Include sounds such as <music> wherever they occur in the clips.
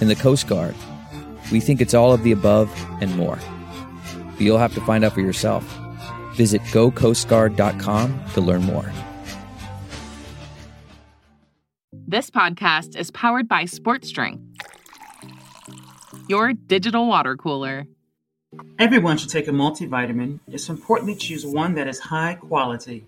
In the Coast Guard, we think it's all of the above and more. But you'll have to find out for yourself. Visit gocoastguard.com to learn more. This podcast is powered by Sports Drink, your digital water cooler. Everyone should take a multivitamin. It's important to choose one that is high quality.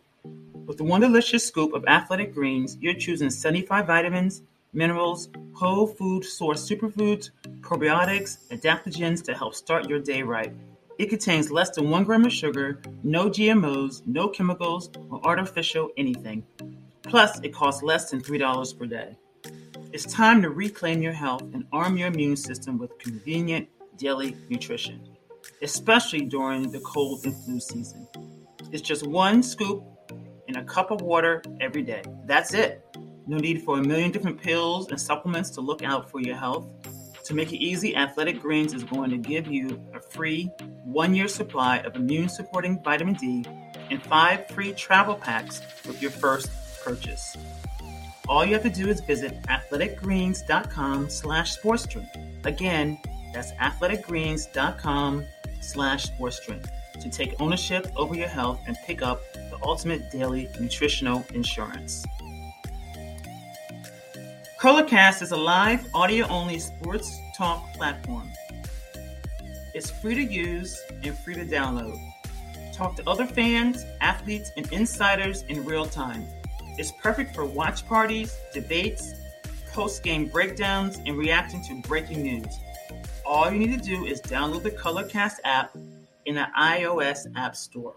With the one delicious scoop of athletic greens, you're choosing 75 vitamins, minerals, whole food source superfoods, probiotics, adaptogens to help start your day right. It contains less than one gram of sugar, no GMOs, no chemicals, or artificial anything. Plus, it costs less than $3 per day. It's time to reclaim your health and arm your immune system with convenient daily nutrition, especially during the cold and flu season. It's just one scoop in a cup of water every day. That's it. No need for a million different pills and supplements to look out for your health. To make it easy, Athletic Greens is going to give you a free one year supply of immune supporting vitamin D and five free travel packs with your first purchase. All you have to do is visit athleticgreens.com slash sportsdrink. Again, that's athleticgreens.com slash sportsdrink to take ownership over your health and pick up the ultimate daily nutritional insurance. Colorcast is a live, audio only sports talk platform. It's free to use and free to download. Talk to other fans, athletes, and insiders in real time. It's perfect for watch parties, debates, post game breakdowns, and reacting to breaking news. All you need to do is download the Colorcast app in the iOS App Store.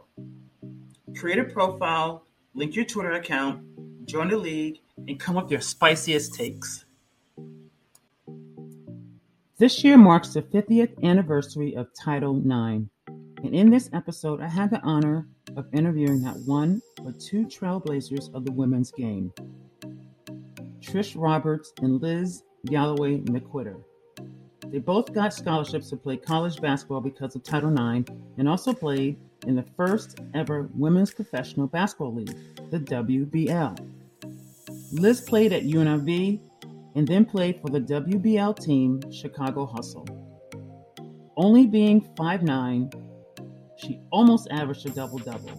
Create a profile link your Twitter account, join the league, and come up with your spiciest takes. This year marks the 50th anniversary of Title IX, and in this episode, I had the honor of interviewing not one but two trailblazers of the women's game Trish Roberts and Liz Galloway McQuitter. They both got scholarships to play college basketball because of Title IX and also played in the first ever women's professional basketball league, the WBL. Liz played at UNLV and then played for the WBL team Chicago Hustle. Only being 5'9, she almost averaged a double double.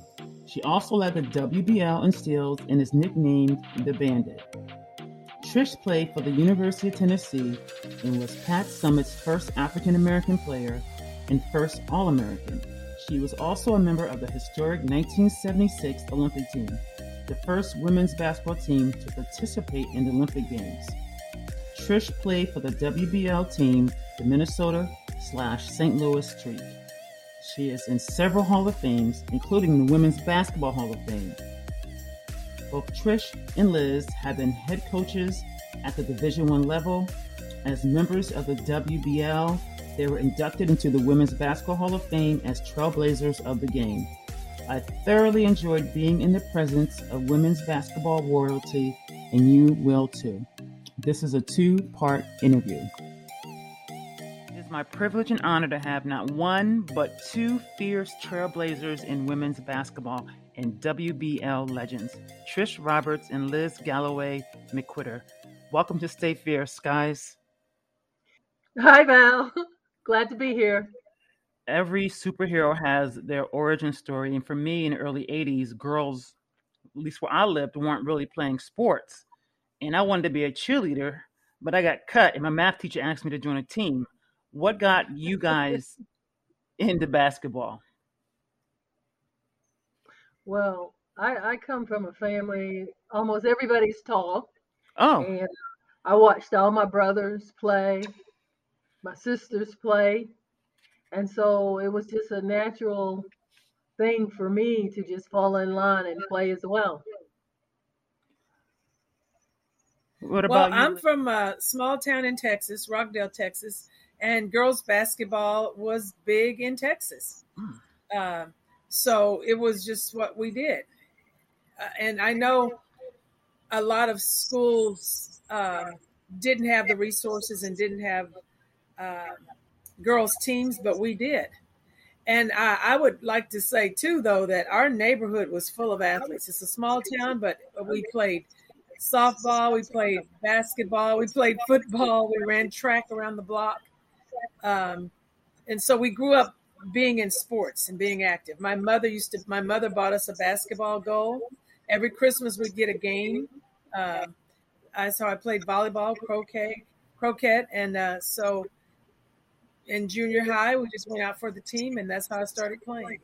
She also led the WBL in steals and is nicknamed the Bandit. Trish played for the University of Tennessee and was Pat Summitt's first African American player and first All American. She was also a member of the historic 1976 Olympic team, the first women's basketball team to participate in the Olympic Games. Trish played for the WBL team, the Minnesota slash St. Louis Streak. She is in several Hall of Fames, including the Women's Basketball Hall of Fame. Both Trish and Liz have been head coaches at the Division One level. As members of the WBL, they were inducted into the Women's Basketball Hall of Fame as trailblazers of the game. I thoroughly enjoyed being in the presence of women's basketball royalty, and you will too. This is a two part interview. It is my privilege and honor to have not one, but two fierce trailblazers in women's basketball and WBL legends, Trish Roberts and Liz Galloway McQuitter. Welcome to Stay Fierce, guys. Hi, Val. <laughs> Glad to be here. Every superhero has their origin story. And for me in the early 80s, girls, at least where I lived, weren't really playing sports. And I wanted to be a cheerleader, but I got cut, and my math teacher asked me to join a team. What got you guys <laughs> into basketball? Well, I, I come from a family, almost everybody's tall. Oh. And I watched all my brothers play, my sisters play. And so it was just a natural thing for me to just fall in line and play as well. What about well, you? I'm from a small town in Texas, Rockdale, Texas, and girls basketball was big in Texas. Uh, so it was just what we did. Uh, and I know a lot of schools uh, didn't have the resources and didn't have uh, girls' teams, but we did. And I, I, would like to say, too, though, that our neighborhood was full of athletes. It's a small town, but we played softball, we played basketball, we played football, we ran track around the block. Um, and so we grew up being in sports and being active. My mother used to, my mother bought us a basketball goal. Every Christmas we'd get a game. Uh, I, so I played volleyball, croquet, croquet. And uh, so in junior high, we just went out for the team and that's how I started playing.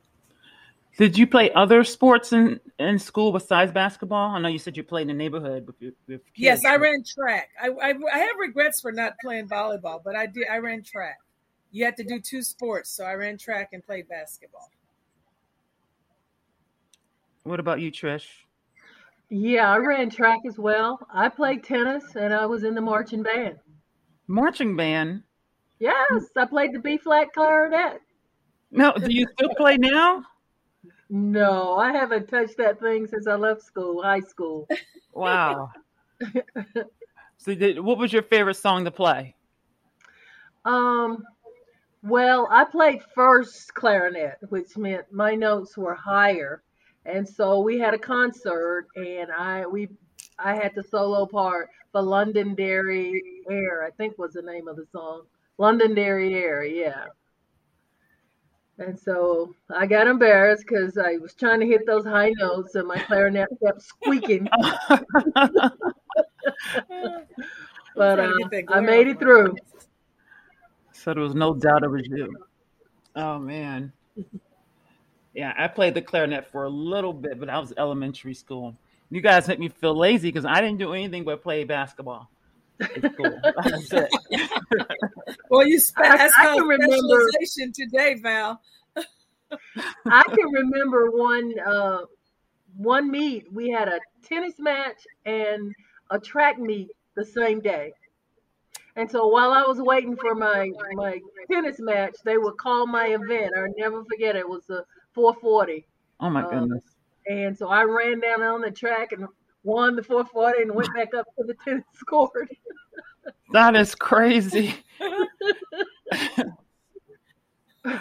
Did you play other sports in, in school besides basketball? I know you said you played in the neighborhood with, your, with Yes, I ran track. I, I, I have regrets for not playing volleyball, but I did. I ran track you had to do two sports. So I ran track and played basketball. What about you, Trish? Yeah, I ran track as well. I played tennis and I was in the marching band. Marching band? Yes, I played the B flat clarinet. No, do you still play now? No, I haven't touched that thing since I left school, high school. Wow. <laughs> so, did, what was your favorite song to play? Um, well, I played first clarinet, which meant my notes were higher. And so we had a concert and I we I had the solo part for Londonderry Air, I think was the name of the song. Londonderry Air, yeah. And so I got embarrassed because I was trying to hit those high notes and my clarinet kept squeaking. <laughs> but uh, I made it through. So there was no doubt it was you. Oh man. Yeah, I played the clarinet for a little bit, but I was elementary school. You guys make me feel lazy because I didn't do anything but play basketball. It's cool. <laughs> That's it. well, you spe- I, that's I called specialization today, Val. <laughs> I can remember one uh, one meet, we had a tennis match and a track meet the same day. And so while I was waiting for my my tennis match, they would call my event. I'll never forget it. it was a 440. Oh my um, goodness. And so I ran down on the track and won the 440 and went back up to the tennis court. that is crazy. Uh,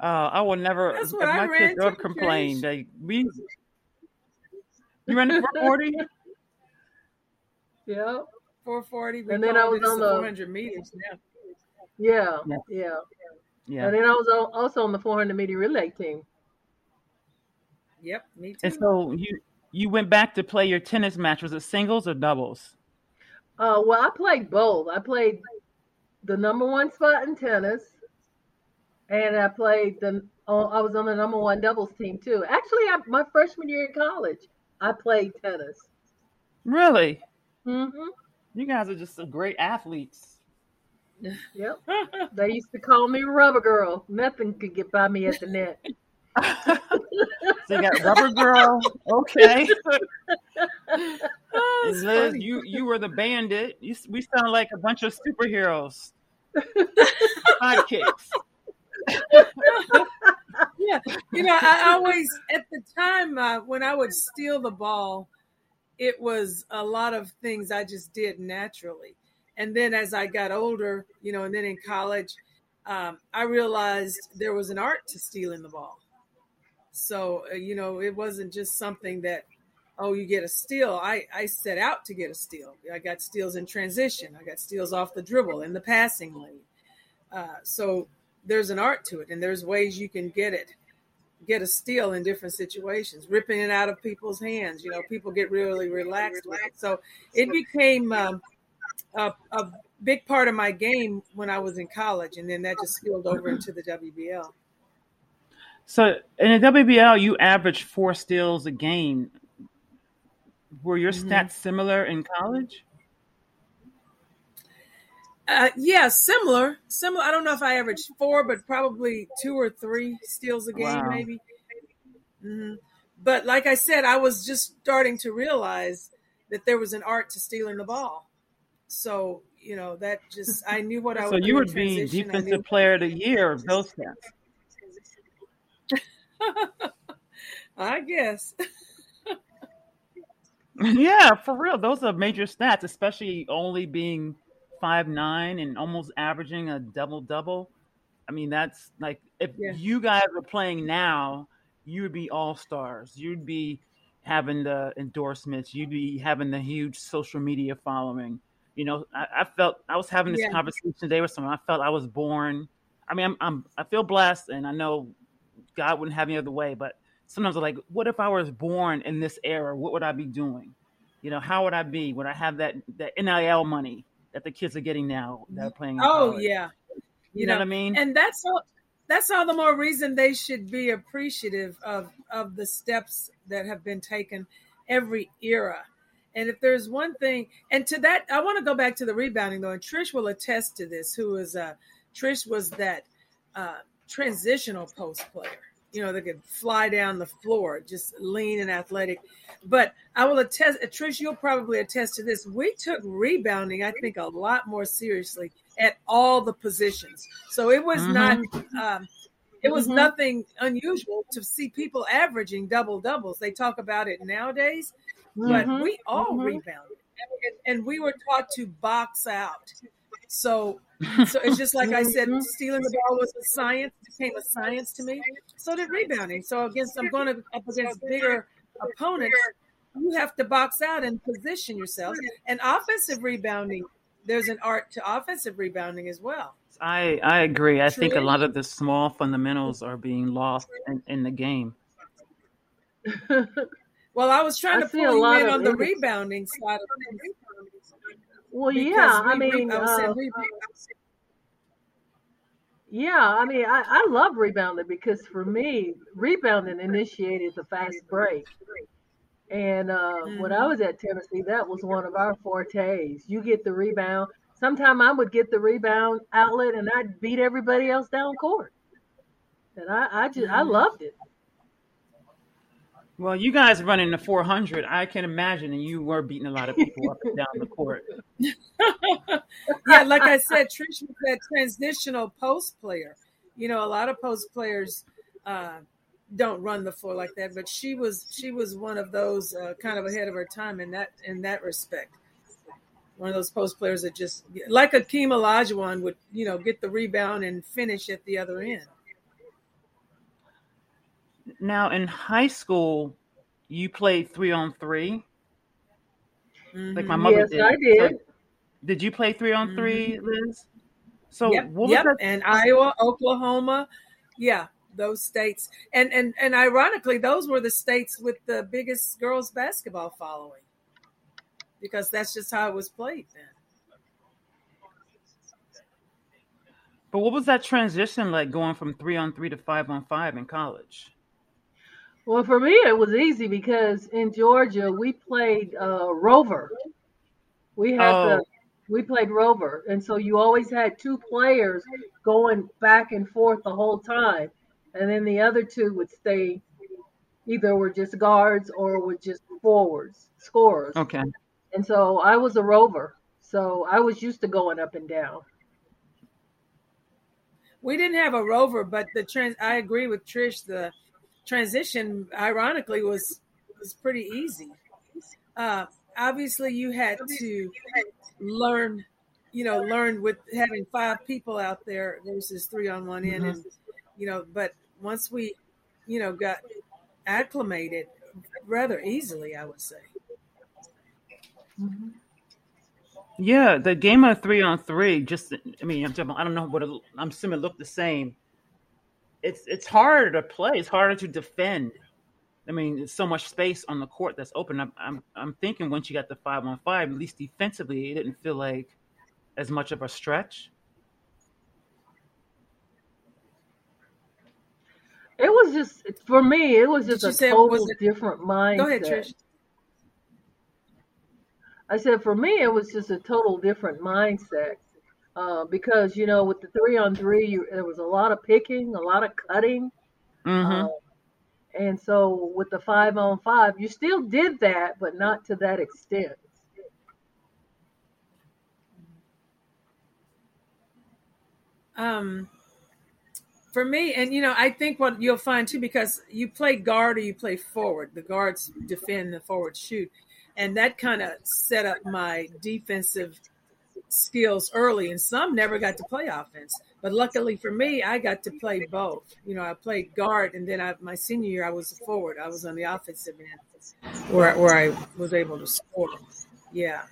<laughs> I will never. That's if what my I kids ran ever too, complain, Trish. they we. You ran the 440? yeah. 440. And then I was on the the- 400 meters now. Yeah, Yeah. yeah. Yeah. And then I was also on the 400 meter relay team. Yep, me too. And so you you went back to play your tennis match. Was it singles or doubles? Uh, well, I played both. I played the number one spot in tennis, and I played the. Oh, I was on the number one doubles team too. Actually, I, my freshman year in college, I played tennis. Really? Mm-hmm. You guys are just some great athletes. Yep. <laughs> they used to call me Rubber Girl. Nothing could get by me at the net. <laughs> So you got rubber girl. Okay. <laughs> Oh, Liz, funny. you you were the bandit. You, we sound like a bunch of superheroes. <laughs> Sidekicks. yeah, you know, I always at the time uh, when I would steal the ball, it was a lot of things I just did naturally, and then as I got older, you know, and then in college, um, I realized there was an art to stealing the ball. So uh, you know, it wasn't just something that oh you get a steal. I I set out to get a steal. I got steals in transition. I got steals off the dribble in the passing lane. Uh, so there's an art to it, and there's ways you can get it, get a steal in different situations, ripping it out of people's hands. You know, people get really relaxed with it. So it became um, a, a big part of my game when I was in college, and then that just spilled over into the WBL. So in the WBL, you averaged four steals a game. Were your Mhm. stats similar in college? Uh, yeah, similar, similar. I don't know if I averaged four, but probably two or three steals a game, Wow. maybe. hmm But like I said, I was just starting to realize that there was an art to stealing the ball. So you know that just I knew what I was So would you were being defensive player of the year of those stats. <laughs> I guess. yeah, for real. Those are major stats, especially only being five nine and almost averaging a double double. I mean, that's like if Yeah. you guys were playing now, you would be all stars. You'd be having the endorsements. You'd be having the huge social media following. You know, I, I felt I was having this Yeah. conversation today with someone. I felt I was born. I mean, I'm, I'm I feel blessed, and I know God wouldn't have me other way. But sometimes I'm like, what if I was born in this era? What would I be doing? You know, how would I be? Would I have that that NIL money that the kids are getting now that are playing? in Oh college? yeah, You know what I mean? And that's all. That's all the more reason they should be appreciative of of the steps that have been taken every era. And if there's one thing, and to that, I want to go back to the rebounding though, and Trish will attest to this. Who is uh, Trish was that uh, transitional post player. You know, they could fly down the floor, just lean and athletic. But I will attest, Trish, you'll probably attest to this. We took rebounding, I think, a lot more seriously at all the positions. So it was not, um, it was Mhm. nothing unusual to see people averaging double doubles. They talk about it nowadays, but Mhm. we all Mhm. rebounded, and, and we were taught to box out. So, so it's just like I said, mm-hmm. stealing the ball was a science, became a science to me. So did rebounding. So against, I'm going to up against bigger opponents. You have to box out and position yourself. And offensive rebounding, there's an art to offensive rebounding as well. I I agree. I think a lot of the small fundamentals are being lost in, in the game. Well, I was trying I to see pull a you in on the rebounding side of things. Well, because yeah, I we- we- mean, I uh, we- yeah, I mean, I, I love rebounding because for me, rebounding initiated the fast break. And uh, when I Mhm. was at Tennessee, that was one of our fortes. You get the rebound. Sometime I would get the rebound outlet, and I'd beat everybody else down court. And I, I just, I Mhm. loved it. Well, you guys running the 400, I can imagine, and you were beating a lot of people up and down the court. <laughs> <laughs> yeah, like I said, Trish was that transitional post player. You know, a lot of post players uh, don't run the floor like that, but she was she was one of those uh, kind of ahead of her time in that in that respect. One of those post players that just like Akeem Olajuwon would, you know, get the rebound and finish at the other end. Now, in high school, you played three on 3 mm-hmm. Like my mother yes, did. I did. So did you play three on 3 Mm-hmm. Liz? So yep, what was yep. that? and Iowa, Oklahoma, yeah, those states, and and and ironically, those were the states with the biggest girls basketball following, because that's just how it was played then. But what was that transition like going from three on three to five on five in college? Well, for me, it was easy because in Georgia we played uh, Rover. We had Oh. the we played Rover, and so you always had two players going back and forth the whole time, and then the other two would stay either were just guards or were just forwards, scorers. Okay. And so I was a Rover, so I was used to going up and down. We didn't have a rover, but the trans. I agree with Trish. The transition, ironically, was was pretty easy. Uh, obviously, you had to learn, you know, learn with having five people out there versus three on one end, and you know. But once we, you know, got acclimated rather easily, I would say. Yeah, the game of three on three. Just, I mean, I'm, I don't know what it, I'm assuming it looked the same. It's it's harder to play. It's harder to defend. I mean, there's so much space on the court that's open. I'm I'm, I'm thinking once you got the five on five, at least defensively, it didn't feel like as much of a stretch. It was just for me. It was just you a say it total was- different mindset. Go ahead, Trish. I said for me, it was just a total different mindset uh, because you know with the three on three, you, there was a lot of picking, a lot of cutting, Mm-hmm. uh, and so with the five on five, you still did that, but not to that extent. Um, for me, and you know, I think what you'll find too, because you play guard or you play forward. The guards defend, the forwards shoot, and that kind of set up my defensive skills early. And some never got to play offense, but luckily for me, I got to play both. You know, I played guard, and then I, my senior year, I was a forward. I was on the offensive end, where where I was able to score. Yeah.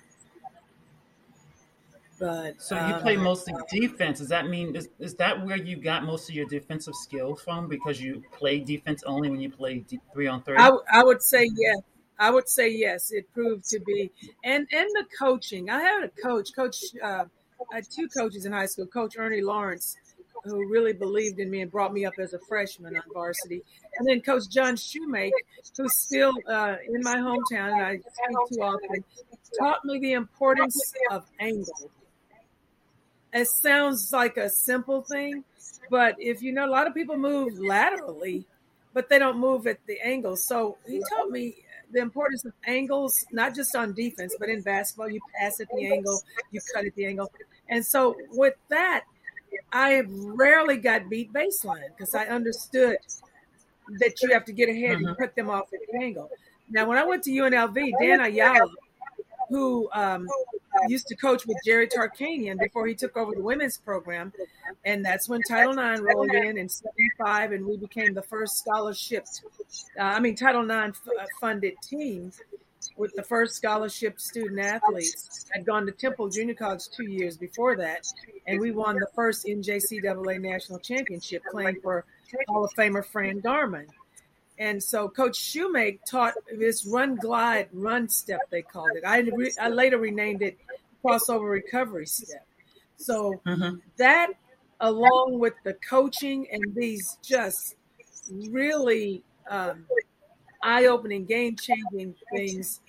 But So you play um, mostly defense. Does that mean is, is that where you got most of your defensive skills from? Because you play defense only when you play three on three. I would say yes. I would say yes. It proved to be, and and the coaching. I had a coach, coach. Uh, I had two coaches in high school. Coach Ernie Lawrence, who really believed in me and brought me up as a freshman on varsity, and then Coach John Shoemake, who's still uh, in my hometown, and I speak too often, taught me the importance of angle. It sounds like a simple thing, but if you know, a lot of people move laterally, but they don't move at the angle. So he taught me the importance of angles, not just on defense, but in basketball. You pass at the angle, you cut at the angle. And so with that, I rarely got beat baseline because I understood that you have to get ahead and cut them off at the angle. Now, when I went to UNLV, Dan Ayala, who um, used to coach with Jerry Tarkanian before he took over the women's program. And that's when Title IX rolled in in 75, and we became the first scholarship, uh, I mean, Title IX f- uh, funded team with the first scholarship student athletes. I'd gone to Temple Junior College two years before that, and we won the first NJCAA national championship playing for Hall of Famer Fran Garmon. And so Coach Shoemake taught this run glide run step they called it. I re- I later renamed it crossover recovery step. So that along with the coaching and these just really um, eye-opening, game-changing things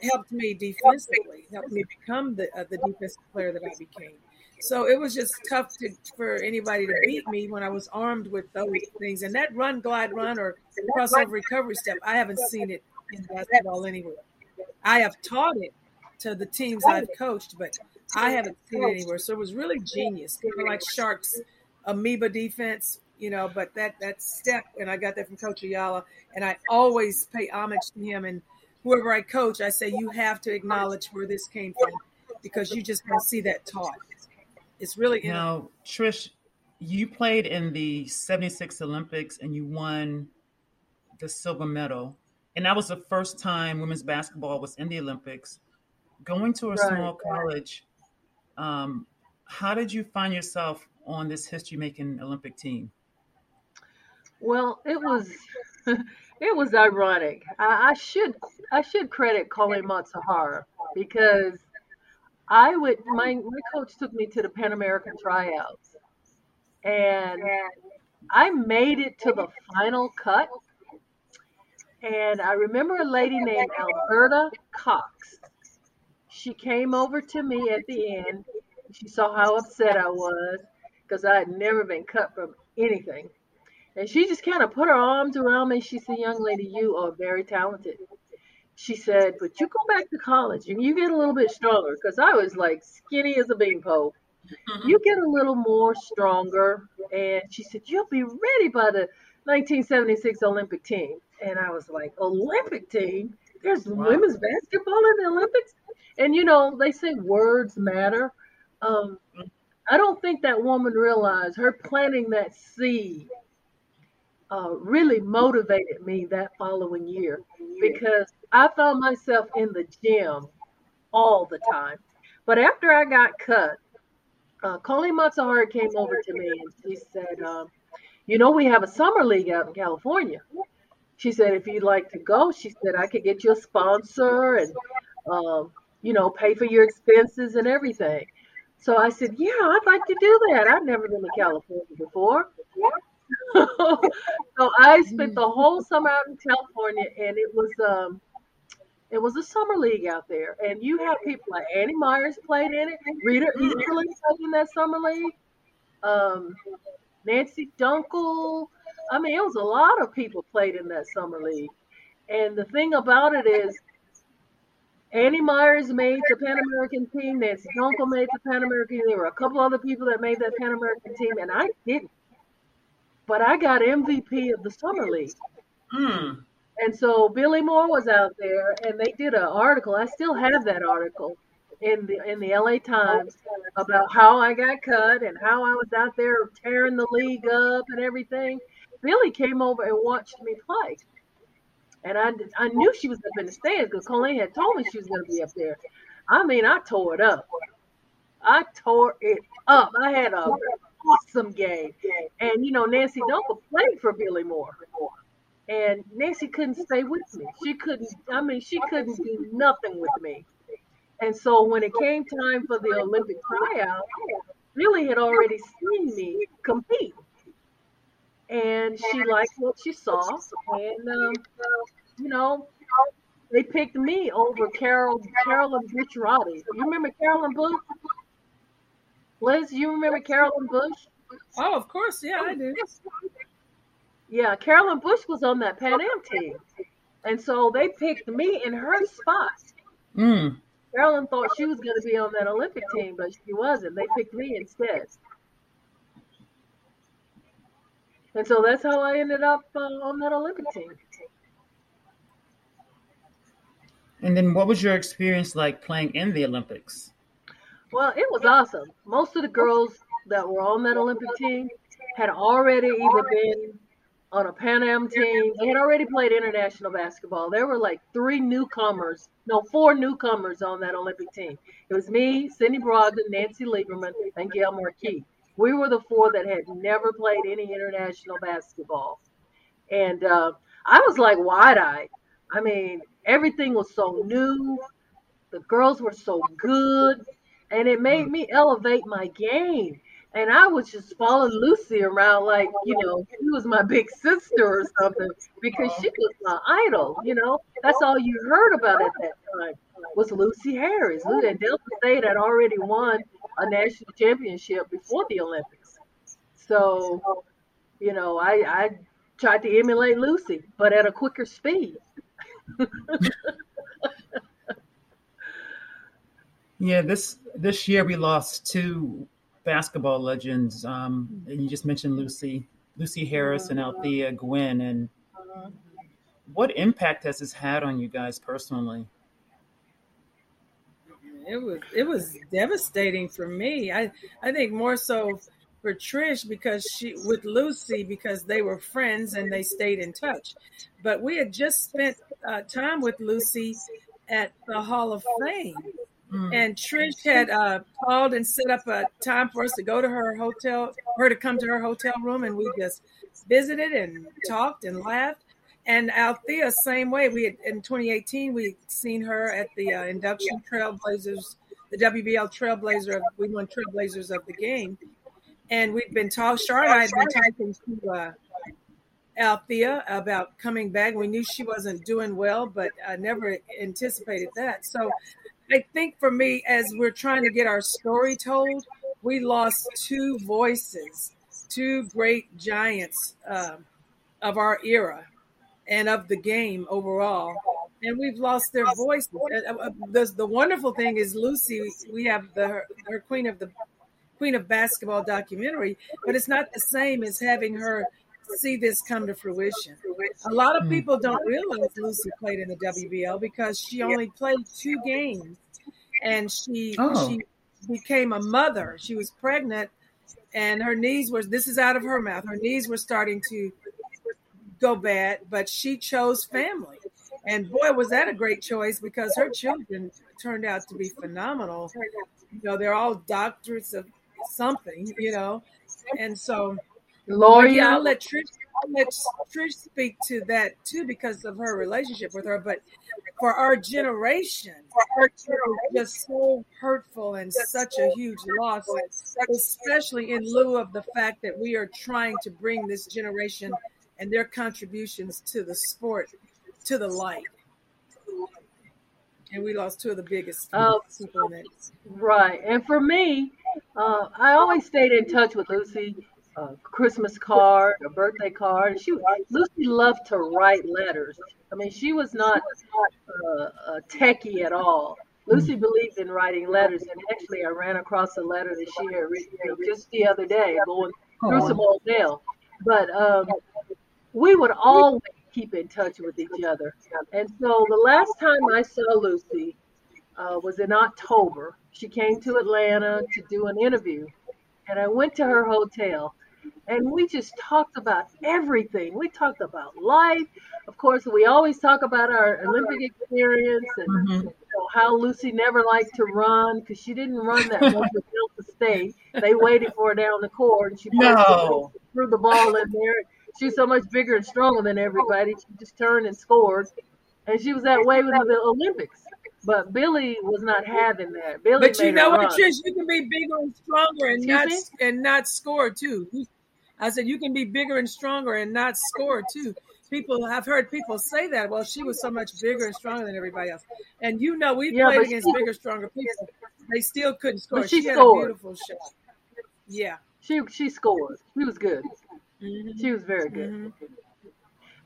helped me defensively, helped me become the uh, the defensive player that I became. So it was just tough to, for anybody to beat me when I was armed with those things. And that run, glide, run, or crossover recovery step, I haven't seen it in basketball anywhere. I have taught it to the teams I've coached, but I haven't seen it anywhere. So it was really genius, of like Sharks amoeba defense, you know. But that that step, and I got that from Coach Ayala, and I always pay homage to him. And whoever I coach, I say you have to acknowledge where this came from because you just don't see that taught. It's really now, Trish. You played in the '76 Olympics and you won the silver medal, and that was the first time women's basketball was in the Olympics. Going to a right. small college, um, how did you find yourself on this history-making Olympic team? Well, it was <laughs> it was ironic. I, I, should I should credit Colleen Matsuhara because I would my my coach took me to the Pan American tryouts, and I made it to the final cut. And I remember a lady named Alberta Cox. She came over to me at the end. She saw how upset I was because I had never been cut from anything. And she just kind of put her arms around me. She said, Young lady, you are very talented she said, but you go back to college and you get a little bit stronger because I was like skinny as a beanpole. Mm-hmm. You get a little more stronger. And she said, you'll be ready by the 1976 Olympic team. And I was like, Olympic team? There's wow. women's basketball in the Olympics? And you know, they say words matter. Um, I don't think that woman realized her planting that seed uh, really motivated me that following year because I found myself in the gym all the time. But after I got cut, uh, Colleen Matsuhara came over to me and she said, um, You know, we have a summer league out in California. She said, If you'd like to go, she said, I could get you a sponsor and, um, you know, pay for your expenses and everything. So I said, Yeah, I'd like to do that. I've never been to California before. <laughs> so I spent the whole summer out in California and it was um it was a summer league out there, and you had people like Annie Meyers played in it, Rita Easterling played in that summer league, um, Nancy Dunkle. I mean, it was a lot of people played in that summer league. And the thing about it is, Annie Meyers made the Pan American team. Nancy Dunkle made the Pan American. There were a couple other people that made that Pan American team, and I didn't. But I got MVP of the summer league. Hmm. And so Billie Moore was out there, and they did an article. I still have that article in the in the LA Times about how I got cut and how I was out there tearing the league up and everything. Billie came over and watched me play, and I I knew she was up in the stands because Colleen had told me she was going to be up there. I mean, I tore it up. I tore it up. I had a awesome game, and you know Nancy Dunkle played for Billie Moore and Nancy couldn't stay with me. She couldn't. I mean, she couldn't do nothing with me. And so when it came time for the Olympic tryout, Billie had already seen me compete, and she liked what she saw, and um, you know, they picked me over Carol Carolyn Bush Roddy. You remember Carolyn Bush? Liz, you remember Carolyn Bush? Oh, of course, yeah, I do. Yeah, Carolyn Bush was on that Pan Am team. And so they picked me in her spot. Mm. Carolyn thought she was going to be on that Olympic team, but she wasn't. They picked me instead. And so that's how I ended up uh, on that Olympic team. And then what was your experience like playing in the Olympics? Well, it was awesome. Most of the girls that were on that Olympic team had already either been on a Pan Am team. They had already played international basketball. There were like three newcomers, no, four newcomers on that Olympic team. It was me, Cindy Brogdon, Nancy Lieberman, and Gail Marquis. We were the four that had never played any international basketball. And uh, I was like wide eyed. I mean, everything was so new. The girls were so good. And it made mm. me elevate my game and I was just following Lucy around like, you know, she was my big sister or something because she was my idol, you know. That's all you heard about at that time was Lucy Harris. And Delta State had already won a national championship before the Olympics. So, you know, I, I tried to emulate Lucy, but at a quicker speed. <laughs> yeah, this this year we lost two basketball legends. Um, and you just mentioned Lucy, Lucy Harris, and Althea Gwyn. And what impact has this had on you guys personally? It was it was devastating for me. I I think more so for Trish because she with Lucy because they were friends and they stayed in touch. But we had just spent uh, time with Lucy at the Hall of Fame. Mm. And Trish had uh, called and set up a time for us to go to her hotel, her to come to her hotel room, and we just visited and talked and laughed. And Althea, same way. We had in 2018, we seen her at the uh, induction Trailblazers, the WBL Trailblazer. We won Trailblazers of the game, and we've been talking. Charlotte and I had been talking to uh, Althea about coming back. We knew she wasn't doing well, but I never anticipated that. So I think for me, as we're trying to get our story told, we lost two voices, two great giants um, of our era and of the game overall. And we've lost their voices. Uh, uh, the, the wonderful thing is Lucy. We have the her, her Queen of the Queen of Basketball documentary, but it's not the same as having her see this come to fruition. A lot of hmm. people don't realize Lucy played in the WBL because she only played two games, and she oh. she became a mother. She was pregnant, and her knees were. This is out of her mouth. Her knees were starting to go bad, but she chose family. And boy, was that a great choice because her children turned out to be phenomenal. You know, they're all doctorates of something, you know. And so Lawyer. Yeah, I'll let Trish I'll let Trish speak to that too because of her relationship with her. But for our generation, it's just so hurtful and such a huge loss, especially in lieu of the fact that we are trying to bring this generation and their contributions to the sport to the light. And we lost two of the biggest uh, people in it. Right. And for me, uh, I always stayed in touch with Lucy a Christmas card, a birthday card. She Lucy loved to write letters. I mean, she was not uh, a techie at all. Lucy believed in writing letters, and actually, I ran across a letter that she had written just the other day, going through some old mail. But um, we would always keep in touch with each other. And so the last time I saw Lucy uh, was in October. She came to Atlanta to do an interview, and I went to her hotel and we just talked about everything. We talked about life. Of course, we always talk about our Olympic experience and mm-hmm. you know, how Lucy never liked to run because she didn't run that much with Delta State. They waited for her down the court and she no. threw the ball in there. She's so much bigger and stronger than everybody. She just turned and scored. And she was that way with the Olympics. But Billie was not having that. Billie but you know what, Trish? You can be bigger and stronger and Excuse not me? and not score too. I said you can be bigger and stronger and not score too. People I've heard people say that. Well, she was so much bigger and stronger than everybody else. And you know, we yeah, played against she, bigger, stronger people. They still couldn't score. She, she had a beautiful shot. Yeah. She she scored. She was good. Mm-hmm. She was very good. Mm-hmm.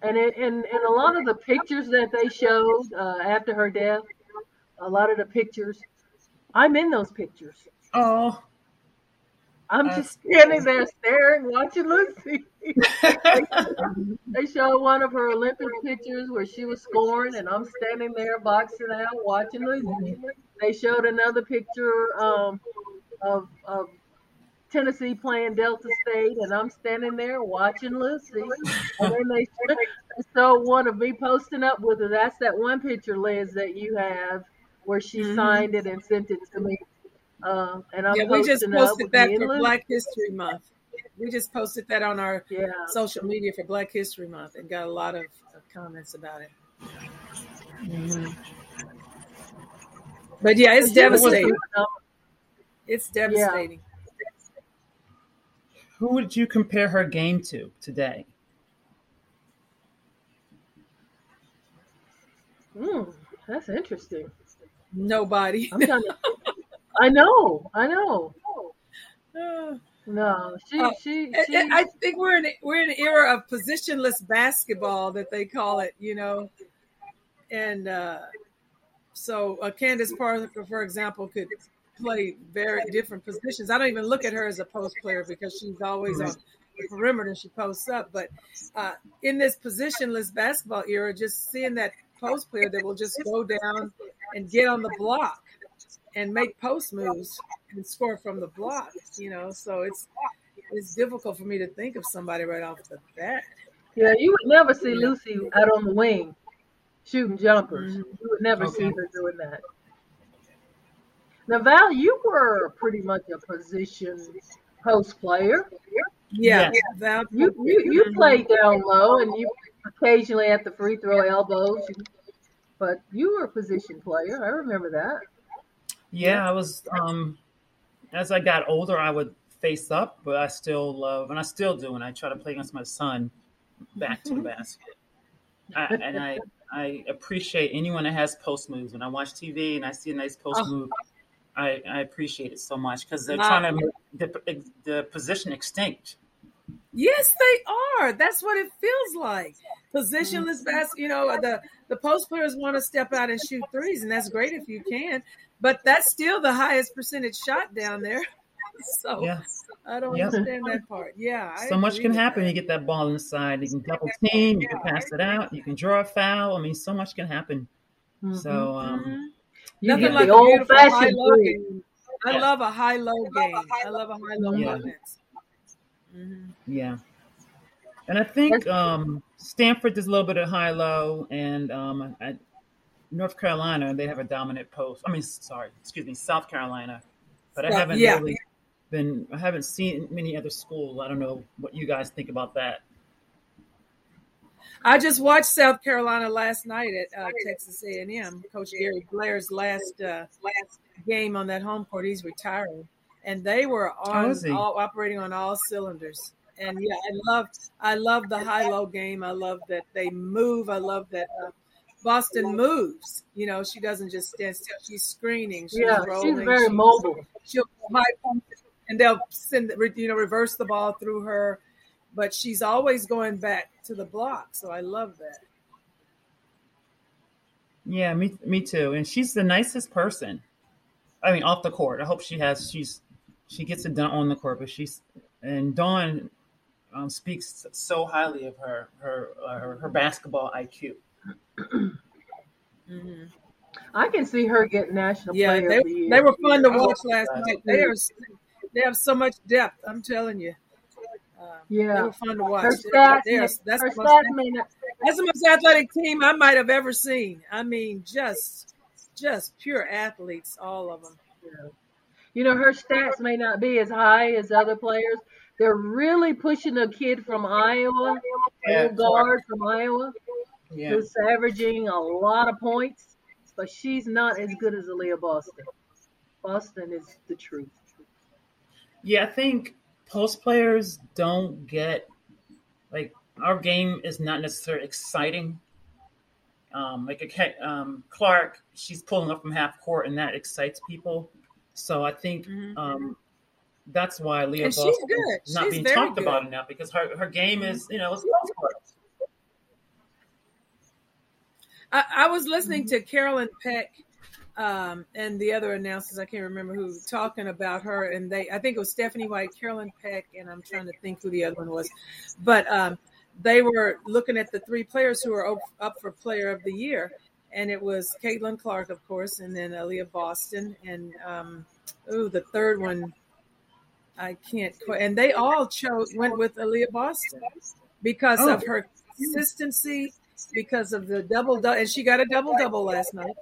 And it, and and a lot of the pictures that they showed uh, after her death, a lot of the pictures, I'm in those pictures. Oh. I'm just standing there staring, watching Lucy. they showed one of her Olympic pictures where she was scoring, and I'm standing there boxing out, watching Lucy. They showed another picture um, of, of Tennessee playing Delta State, and I'm standing there watching Lucy. And then they showed one of me posting up with her. That's that one picture, Liz, that you have where she mm-hmm. signed it and sent it to me uh, and I'm yeah, we just posted that for Black History Month. We just posted that on our yeah. social media for Black History Month and got a lot of, of comments about it. Mm-hmm. But yeah, it's devastating. It's devastating. Yeah. Who would you compare her game to today? Mm, that's interesting. Nobody. I'm trying to, <laughs> I know, I know. Uh, no, she, uh, she, I- she. I, I think we're in we're in an era of positionless basketball that they call it, you know, and uh, so uh, Candace Parker, for example, could play very different positions. I don't even look at her as a post player because she's always on the perimeter and she posts up. But uh, in this positionless basketball era, just seeing that post player that will just go down and get on the block and make post moves and score from the block, you know. So it's it's difficult for me to think of somebody right off the bat. yeah, you would never see Lucy out on the wing shooting jumpers. Mm-hmm. You would never see her doing that. Now, Val, you were pretty much a position post player. Yeah, Yes. Val- You you, you Mhm. played down low, and you occasionally at the free throw elbows. But you were a position player. I remember that. Yeah, I was. Um, as I got older, I would face up, but I still love, and I still do, and I try to play against my son back to the <laughs> basket. I, and I, I appreciate anyone that has post moves. When I watch TV and I see a nice post Oh. move, I, I appreciate it so much because they're Wow. trying to make the, the position extinct. Yes, they are. That's what it feels like. Positionless mm-hmm. basket. You know, the the post players want to step out and shoot threes, and that's great if you can. But that's still the highest percentage shot down there. <laughs> So Yeah. I don't Yep. understand that part. Yeah, I so much can happen. that. You get that ball inside. You can double team. You can pass it out. You can draw a foul. I mean, so much can happen. So mm-hmm. um, mm-hmm. You Nothing get like the a old beautiful fashioned high-low game. I love a high low game. I love a high low Yeah. offense. Mhm. Yeah. And I think um, Stanford does a little bit of high low, and um, I, North Carolina they have a dominant post. I mean, sorry, excuse me, South Carolina, but I haven't yeah. really been. I haven't seen many other schools. I don't know what you guys think about that. I just watched South Carolina last night at uh, Texas A&M. Coach Gary Blair's last uh, last game on that home court. He's retiring, and they were on all operating on all cylinders. And yeah, I love I love the high low game. I love that they move. I love that uh, Boston moves. You know, she doesn't just stand still. She's screening. She's Yeah, rolling. she's very mobile. She'll high pump and they'll send you know reverse the ball through her, but she's always going back to the block. So I love that. Yeah, me me too. And she's the nicest person. I mean, off the court. I hope she has. She's she gets it done on the court, but she's and Dawn um, speaks so highly of her her uh, her, her basketball IQ. <clears throat> Mm-hmm. I can see her get national Yeah, player they, of the year. they were fun to Oh, watch last night. They are they have so much depth. I'm telling you. Uh, Yeah. they were fun to watch. Her stats, they are- that's, her the most, not. that's the most athletic team I might have ever seen. I mean, just just pure athletes, all of them. You know, her stats may not be as high as other players. They're really pushing a kid from Iowa, Yeah, guard from Iowa, Yeah. who's averaging a lot of points, but she's not as good as Aaliyah Boston. Boston is the truth. Yeah, I think post players don't get like our game is not necessarily exciting. Um, like a um, Clark, she's pulling up from half court, and that excites people. So I think um, that's why Leah And she's Boston good. is not She's being talked good. about enough because her, her game is you know it's post court. I, I was listening to Carolyn Peck um, and the other announcers. I can't remember who talking about her, and they. I think it was Stephanie White, Carolyn Peck, and I'm trying to think who the other one was, but um, they were looking at the three players who are up, up for Player of the Year, and it was Caitlin Clark, of course, and then Aaliyah Boston, and um, ooh, the third one. I can't quite. And they all chose went with Aaliyah Boston because Oh. of her consistency, because of the double double, and she got a double double last night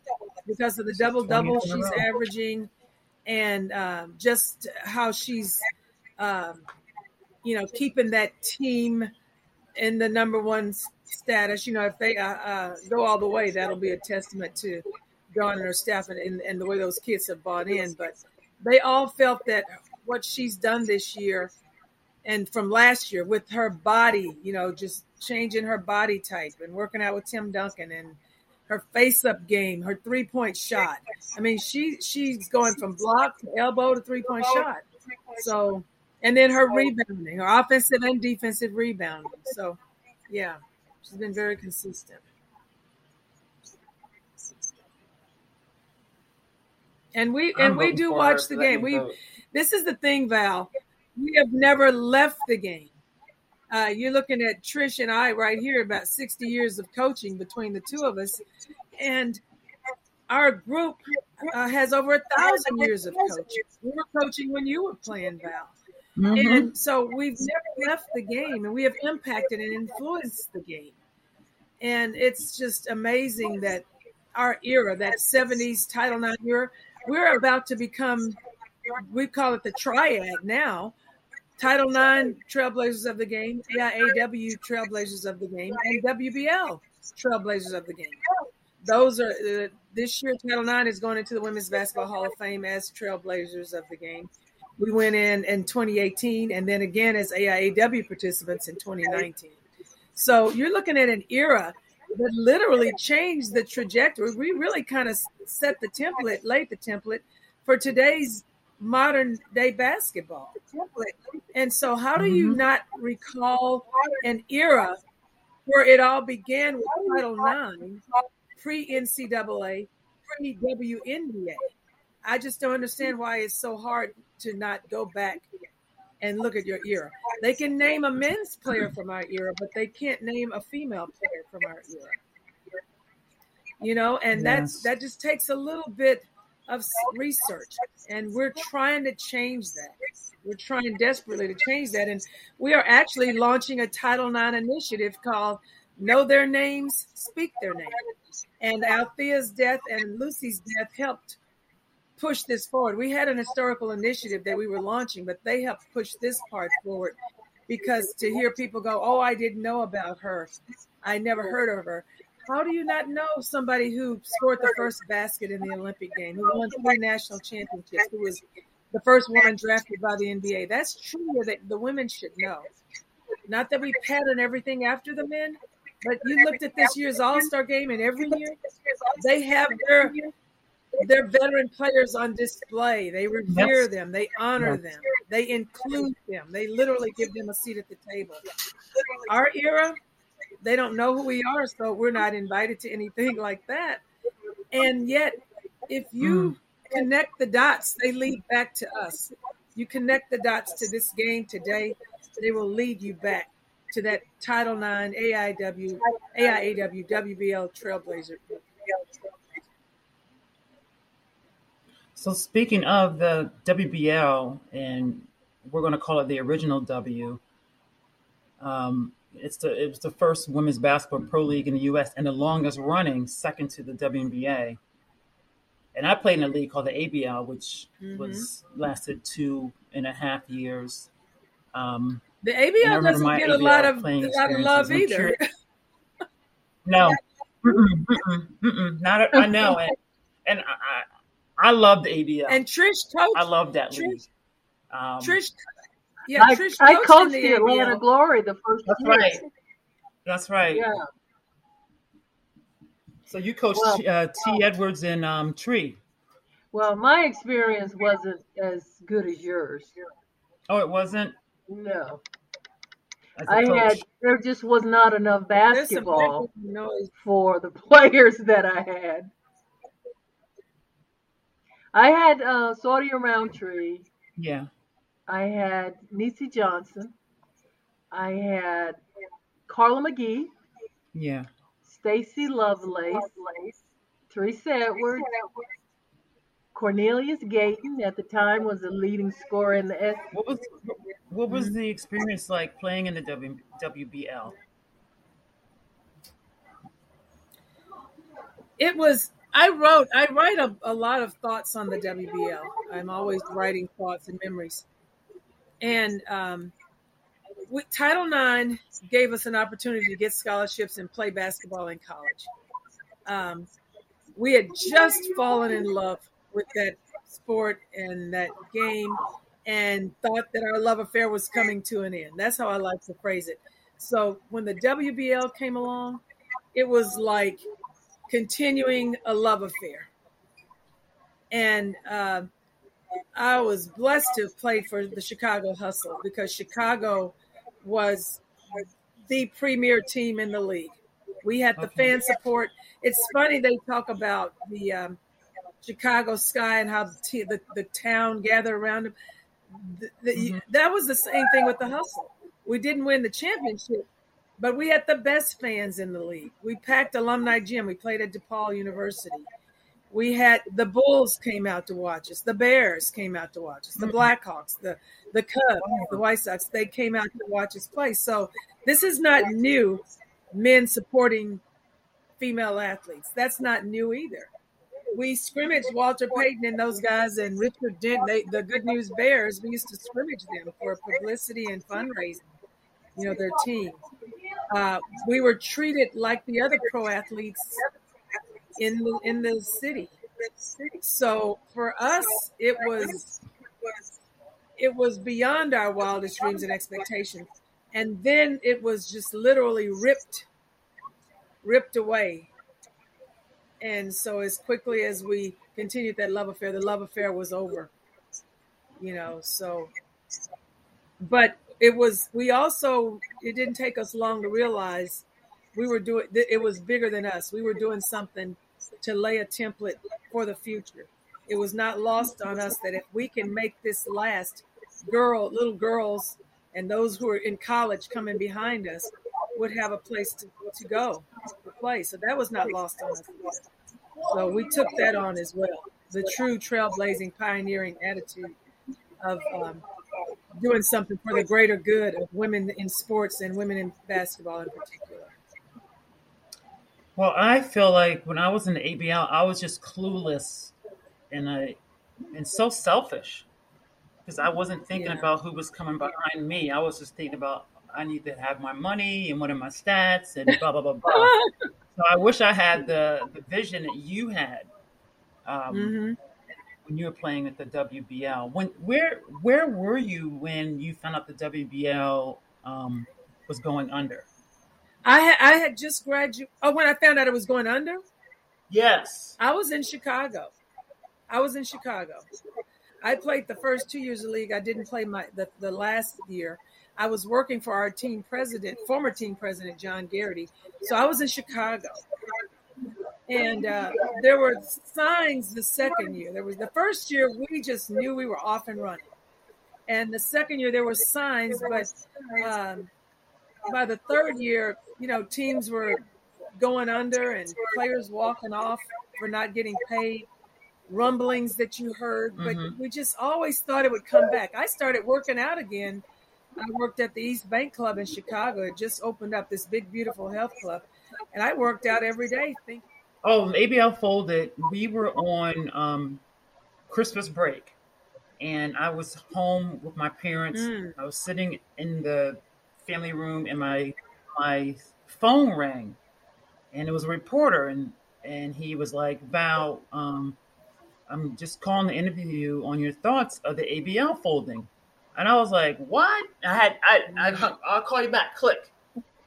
because of the double double 20 in a she's averaging, and um, just how she's, um, you know, keeping that team in the number one status. You know, if they uh, uh, go all the way, that'll be a testament to Dawn and her staff and, and, and the way those kids have bought in. But they all felt that what she's done this year and from last year with her body, you know, just changing her body type and working out with Tim Duncan and her face up game, her three point shot. I mean, she she's going from block to elbow to three point shot. So, and then her rebounding, her offensive and defensive rebounding. So, yeah, she's been very consistent. And we and we do watch the game. We this is the thing, Val. We have never left the game. Uh, you're looking at Trish and I right here, about 60 years of coaching between the two of us, and our group uh, has over a thousand years of coaching. We were coaching when you were playing Val. Mm-hmm. And so we've never left the game and we have impacted and influenced the game. And it's just amazing that our era, that 70s Title IX era, we're about to become, we call it the triad now. Title IX Trailblazers of the game, AIAW Trailblazers of the game, and WBL Trailblazers of the game. Those are uh, this year. Title IX is going into the Women's Basketball Hall of Fame as Trailblazers of the game. We went in in 2018, and then again as AIAW participants in 2019. So you're looking at an era that literally changed the trajectory. We really kind of set the template, laid the template for today's modern day basketball. And so, how do you mm-hmm. not recall an era where it all began with Title IX, pre NCAA, pre WNBA? I just don't understand why it's so hard to not go back and look at your era. They can name a men's player from our era, but they can't name a female player from our era. You know, and yes. that's that just takes a little bit of research, and we're trying to change that. We're trying desperately to change that, and we are actually launching a Title IX initiative called "Know Their Names, Speak Their Names." And Althea's death and Lucy's death helped push this forward. We had an historical initiative that we were launching, but they helped push this part forward because to hear people go, "Oh, I didn't know about her. I never heard of her." How do you not know somebody who scored the first basket in the Olympic game, who won three national championships, who was the first woman drafted by the NBA? That's true that the women should know. Not that we pattern everything after the men, but you looked at this year's All Star game, and every year they have their their veteran players on display. They revere yes. them, they honor yes. them, they include them, they literally give them a seat at the table. Our era, they don't know who we are, so we're not invited to anything <laughs> like that. And yet, if you mm. connect the dots, they lead back to us. You connect the dots to this game today, they will lead you back to that Title IX, AIW, AIAW, WBL Trailblazer. So speaking of the WBL, and we're going to call it the original W. Um, it's the it was the first women's basketball pro league in the U.S. and the longest running, second to the WNBA. And I played in a league called the ABL, which mm-hmm. was lasted two and a half years. Um, the ABL doesn't get ABL a lot of a lot of love either. <laughs> no, mm-mm, mm-mm, mm-mm, not I know, and and I, I love the ABL. And Trish coached. I love that Trish, league. Um, Trish, yeah, I, Trish I coached the, the Atlanta Glory the first. That's year. right. That's right. Yeah. So you coached well, uh, T. Edwards and um, Tree. Well, my experience wasn't as good as yours. Oh, it wasn't. No. I had there just was not enough basketball for the <laughs> players that I had. I had uh, Saudia Roundtree. Yeah. I had Nisi Johnson. I had Carla McGhee. Yeah. Stacy Lovelace. Lovelace. Teresa Edwards. Cornelius Gayton at the time was the leading scorer in the S. What was what was the experience like playing in the w, WBL? It was I wrote, I write a, a lot of thoughts on the WBL. I'm always writing thoughts and memories. And um, Title IX gave us an opportunity to get scholarships and play basketball in college. Um, we had just fallen in love with that sport and that game and thought that our love affair was coming to an end. That's how I like to phrase it. So when the WBL came along, it was like continuing a love affair. And uh, I was blessed to play for the Chicago Hustle because Chicago was the premier team in the league. We had the fan support. It's funny they talk about the um, Chicago Sky and how the, t- the, the town gathered around them. The, the, mm-hmm. That was the same thing with the Hustle. We didn't win the championship, but we had the best fans in the league. We packed alumni gym. We played at DePaul University. We had the Bulls came out to watch us. The Bears came out to watch us. The mm-hmm. Blackhawks, the the Cubs, the White Sox. They came out to watch us play. So this is not new. Men supporting female athletes. That's not new either. We scrimmaged Walter Payton and those guys and Richard Dent, they, the Good News Bears. We used to scrimmage them for publicity and fundraising. You know their team. Uh, we were treated like the other pro athletes in the in the city. So for us, it was it was beyond our wildest dreams and expectations. And then it was just literally ripped, ripped away. And so as quickly as we continued that love affair, the love affair was over. You know, so but it was we also it didn't take us long to realize we were doing it was bigger than us. We were doing something to lay a template for the future. It was not lost on us that if we can make this last, girl, little girls, and those who are in college coming behind us would have a place to, to go to play. So that was not lost on us. So we took that on as well. The true trailblazing, pioneering attitude of um, doing something for the greater good of women in sports and women in basketball in particular. Well, I feel like when I was in the ABL, I was just clueless and I and so selfish because I wasn't thinking yeah. about who was coming behind me. I was just thinking about I need to have my money and what are my stats and blah blah blah blah. <laughs> so I wish I had the the vision that you had um, mm-hmm. When you were playing at the WBL. When where where were you when you found out the WBL um, was going under? I had I had just graduated. Oh, when I found out it was going under. Yes, I was in Chicago. I was in Chicago. I played the first two years of the league. I didn't play my the, the last year. I was working for our team president, former team president John Garrity. So I was in Chicago, and uh, there were signs the second year. There was the first year we just knew we were off and running, and the second year there were signs, but um, by the third year you know, teams were going under and players walking off for not getting paid, rumblings that you heard, but mm-hmm. we just always thought it would come back. I started working out again. I worked at the East Bank Club in Chicago. It just opened up this big, beautiful health club, and I worked out every day. Think- oh, ABL folded. We were on um, Christmas break, and I was home with my parents. Mm. I was sitting in the family room, and my my phone rang, and it was a reporter, and and he was like, "Val, um, I'm just calling to interview you on your thoughts of the ABL folding." And I was like, "What?" I had I, I I'll call you back. Click.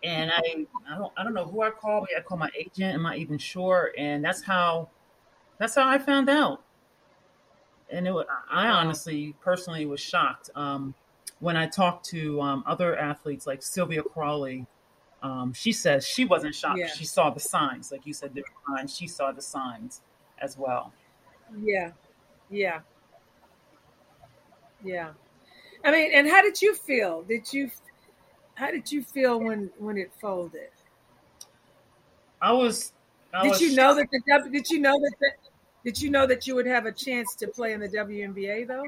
And I I don't I don't know who I called. I called my agent. Am I even sure? And that's how that's how I found out. And it was, I honestly personally was shocked um, when I talked to um, other athletes like Sylvia Crawley um, she says she wasn't shocked. Yeah. She saw the signs, like you said, the signs. She saw the signs as well. Yeah, yeah, yeah. I mean, and how did you feel? Did you, how did you feel when when it folded? I was. I did was you know that the did you know that the, did you know that you would have a chance to play in the WNBA though?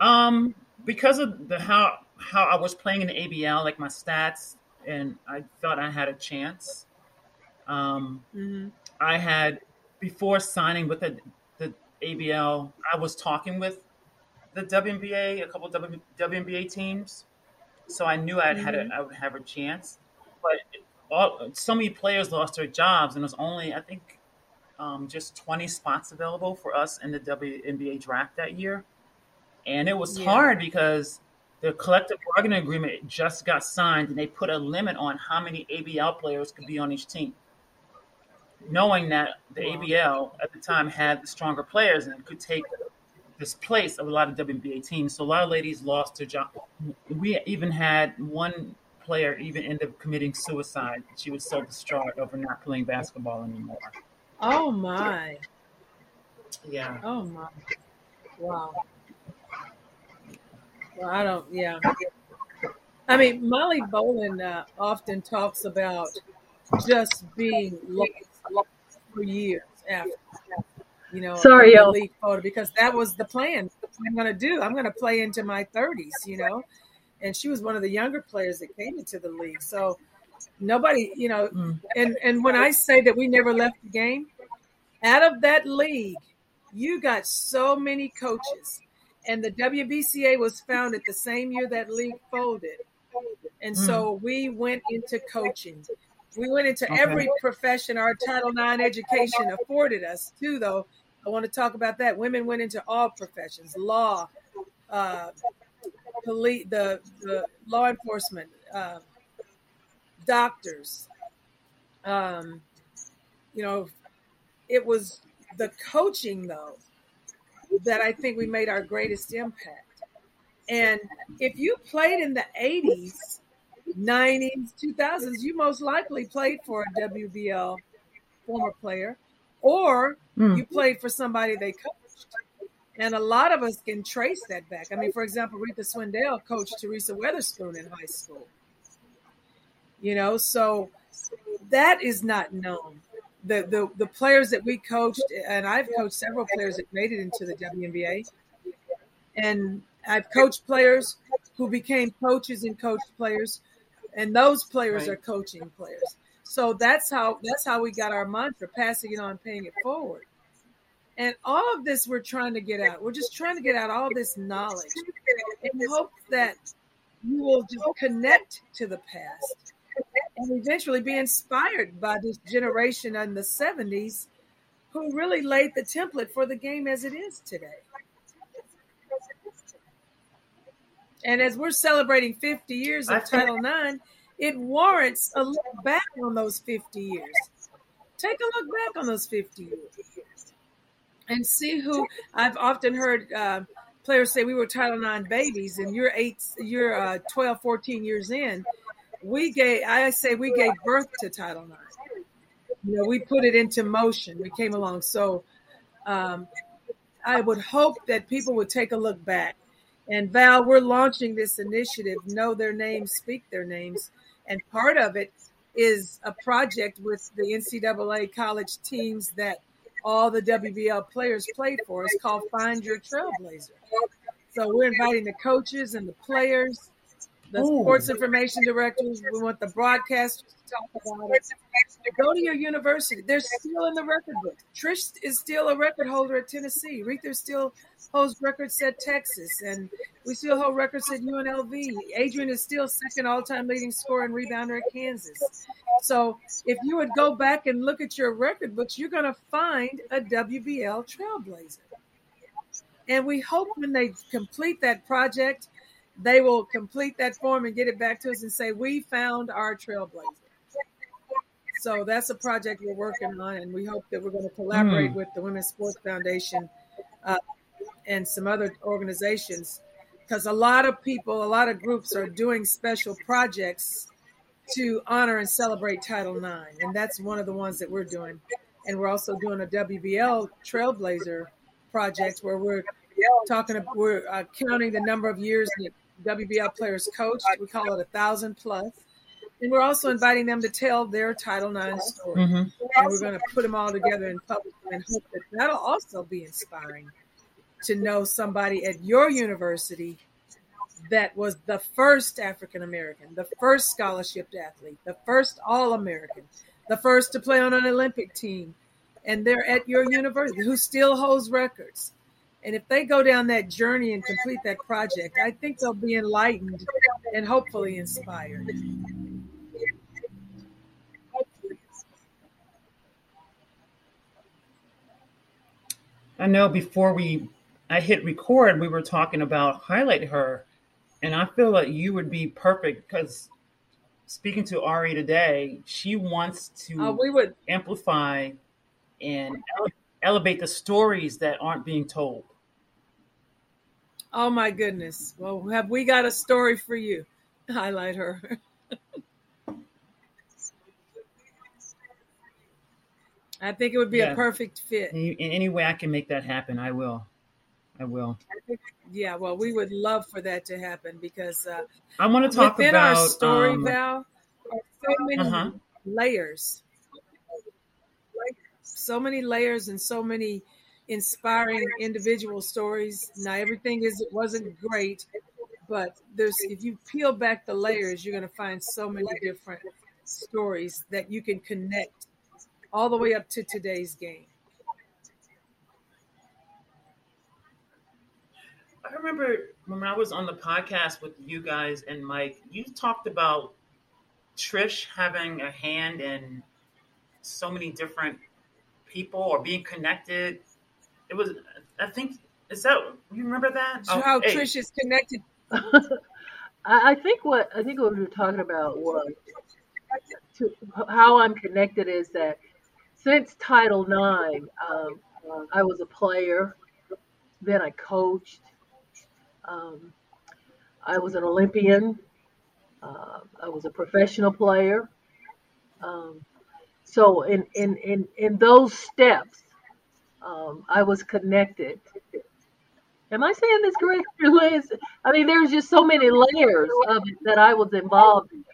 Um, because of the how how I was playing in the ABL, like my stats and I thought I had a chance. Um, mm-hmm. I had before signing with the, the ABL, I was talking with the WNBA, a couple of w, WNBA teams, so I knew I mm-hmm. had a, mm-hmm. I would have a chance. But all, so many players lost their jobs, and it was only I think um, just 20 spots available for us in the WNBA draft that year, and it was yeah. hard because the collective bargaining agreement just got signed, and they put a limit on how many ABL players could be on each team. Knowing that the ABL at the time had the stronger players and could take displaced of a lot of WNBA teams. So a lot of ladies lost their job. We even had one player even end up committing suicide. She was so distraught over not playing basketball anymore. Oh my. Yeah. Oh my. Wow. Well, I don't. Yeah. I mean, Molly Bolin uh, often talks about just being lost for years after. You know, Sorry, league photo because that was the plan. What I'm going to do. I'm going to play into my 30s. You know, and she was one of the younger players that came into the league. So nobody, you know, mm. and and when I say that we never left the game, out of that league, you got so many coaches, and the WBCA was founded the same year that league folded, and so mm. we went into coaching. We went into Okay. every profession our Title IX education afforded us too. Though I want to talk about that. Women went into all professions: law, uh, police, the, the law enforcement, uh, doctors. Um, you know, it was the coaching though that I think we made our greatest impact. And if you played in the 80s, 90s, 2000s, you most likely played for a WBL former player or Mm. you played for somebody they coached. And a lot of us can trace that back. I mean, for example, Retha Swindell coached Teresa Weatherspoon in high school. You know, so that is not known. The, the the players that we coached, and I've coached several players that made it into the WNBA, and I've coached players who became coaches and coached players, and those players Right. are coaching players. So that's how that's how we got our mantra: passing it on, paying it forward. And all of this we're trying to get out. We're just trying to get out all this knowledge in hopes that you will just connect to the past and eventually be inspired by this generation in the 70s who really laid the template for the game as it is today. And as we're celebrating 50 years of Title IX, it warrants a look back on those 50 years. Take a look back on those 50 years and see who I've often heard uh, players say we were Title IX babies and you're eight, you're uh, 12, 14 years in. We gave, I say we gave birth to Title IX. You know, we put it into motion. We came along. So um, I would hope that people would take a look back. And Val, we're launching this initiative, Know Their Names, Speak Their Names. And part of it is a project with the NCAA college teams that all the WBL players played for. It's called Find Your Trailblazer. So we're inviting the coaches and the players, the Ooh. sports information directors. We want the broadcasters to talk about it. Go to your university. They're still in the record book. Trish is still a record holder at Tennessee. Retha still holds records at Texas, and we still hold records at UNLV. Adrian is still second all-time leading scorer and rebounder at Kansas. So if you would go back and look at your record books, you're going to find a WBL trailblazer. And we hope when they complete that project, they will complete that form and get it back to us and say, We found our trailblazer. So that's a project we're working on, and we hope that we're going to collaborate Mm. with the Women's Sports Foundation uh, and some other organizations because a lot of people, a lot of groups are doing special projects to honor and celebrate Title IX, and that's one of the ones that we're doing. And we're also doing a WBL Trailblazer project where we're talking, we're uh, counting the number of years that WBL players coached. We call it a thousand plus. And we're also inviting them to tell their Title IX story. Mhm. And we're going to put them all together publish them and hope that that'll also be inspiring to know somebody at your university that was the first African American, the first scholarship athlete, the first All American, the first to play on an Olympic team, and they're at your university who still holds records. And if they go down that journey and complete that project, I think they'll be enlightened and hopefully inspired. I know before we I hit record, we were talking about highlight her, and I feel like you would be perfect because speaking to Ari today, she wants to Uh, we would amplify and ele- elevate the stories that aren't being told. Oh my goodness. Well, have we got a story for you? <laughs> Highlight her. I think it would be Yeah. a perfect fit. In, any way I can make that happen, I will. I will. Yeah, well, we would love for that to happen because uh, I want to talk within about our story, um, Val, are so many Uh-huh. layers, so many layers, and so many inspiring individual stories. Now, everything is it wasn't great, but there's if you peel back the layers, you're going to find so many different stories that you can connect all the way up to today's game. I remember when I was on the podcast with you guys and Mike, you talked about Trish having a hand in so many different people or being connected. It was, I think, is that you remember that? So Oh, how hey, Trish is connected. <laughs> I, I think what I think what we were talking about was to, how I'm connected is that since Title IX, um, I was a player, then I coached, um, I was an Olympian, uh, I was a professional player. Um, so in, in, in, in those steps, um, I was connected. Am I saying this correctly, Liz? I mean, there's just so many layers of it that I was involved in.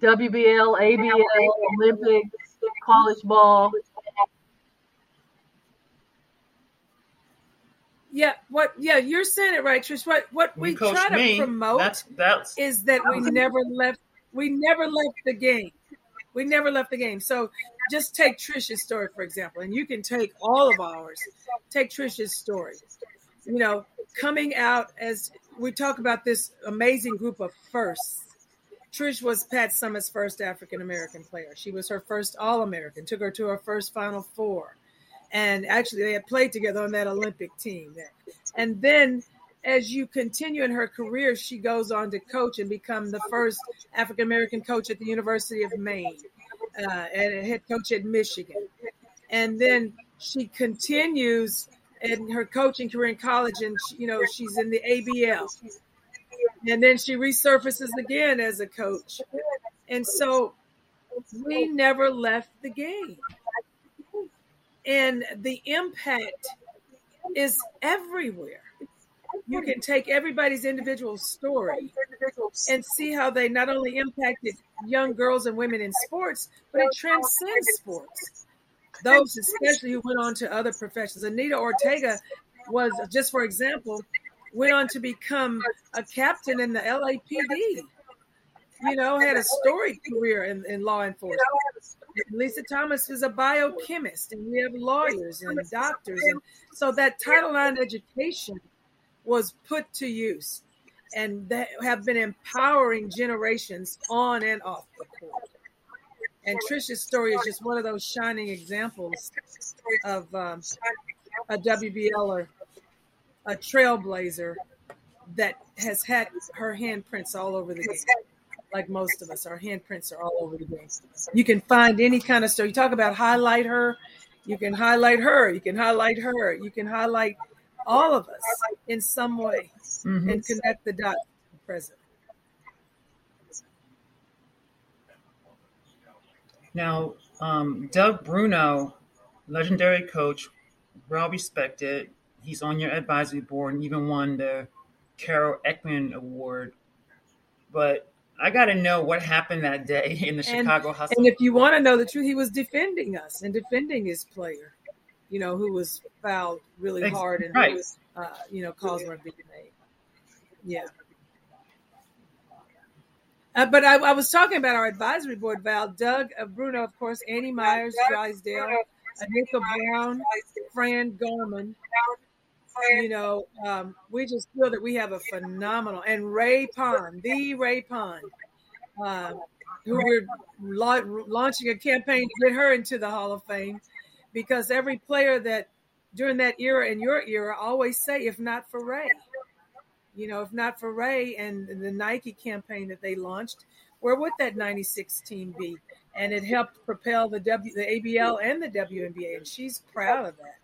WBL, ABL, Olympics, college ball. Yeah, what? Yeah, you're saying it right, Trish. What what You we try to me. promote That's- that's- is that we never left. We never left the game. We never left the game. So just take Trisha's story for example, and you can take all of ours. Take Trisha's story. You know, coming out as we talk about this amazing group of firsts. Trish was Pat Summitt's first African American player. She was her first All American. Took her to her first Final Four and actually they had played together on that Olympic team. And then as you continue in her career, she goes on to coach and become the first African American coach at the University of Maine uh, and a head coach at Michigan. And then she continues in her coaching career in college, and you know she's in the ABL. And then she resurfaces again as a coach. And so we never left the game and the impact is everywhere. You can take everybody's individual story and see how they not only impacted young girls and women in sports, but it transcends sports. Those, especially who went on to other professions. Anita Ortega was, just for example, went on to become a captain in the LAPD you know, had a storied career in, in law enforcement. Lisa Thomas is a biochemist, and we have lawyers and doctors. And so that Title IX education was put to use and that have been empowering generations on and off the court. And Trisha's story is just one of those shining examples of um, a WBLer, a trailblazer that has had her handprints all over the game like most of us. Our handprints are all over the game. You can find any kind of story. You talk about highlight her. You can highlight her. You can highlight her. You can highlight all of us in some way Mhm. and connect the dots to the present. Now, um, Doug Bruno, legendary coach, well respected. He's on your advisory board and even won the Carol Eckman Award. But I got to know what happened that day in the And, Chicago Hustle. and if you want to know the truth, he was defending us and defending his player, you know, who was fouled really hard and, right. uh, you know, calls weren't being made. Yeah. Uh, but I, I was talking about our advisory board, Val. Doug uh, Bruno, of course, Annie Meyers, Drysdale, Anika Brown, Fran Garmon. You know, um, we just feel that we have a phenomenal and Ray Pond, the Ray Pond, uh, who we're la- launching a campaign to get her into the Hall of Fame, because every player that during that era and your era always say, if not for Ray, you know, if not for Ray and the Nike campaign that they launched, where would that 96 team be? And it helped propel the W, the ABL and the WNBA, and she's proud of that.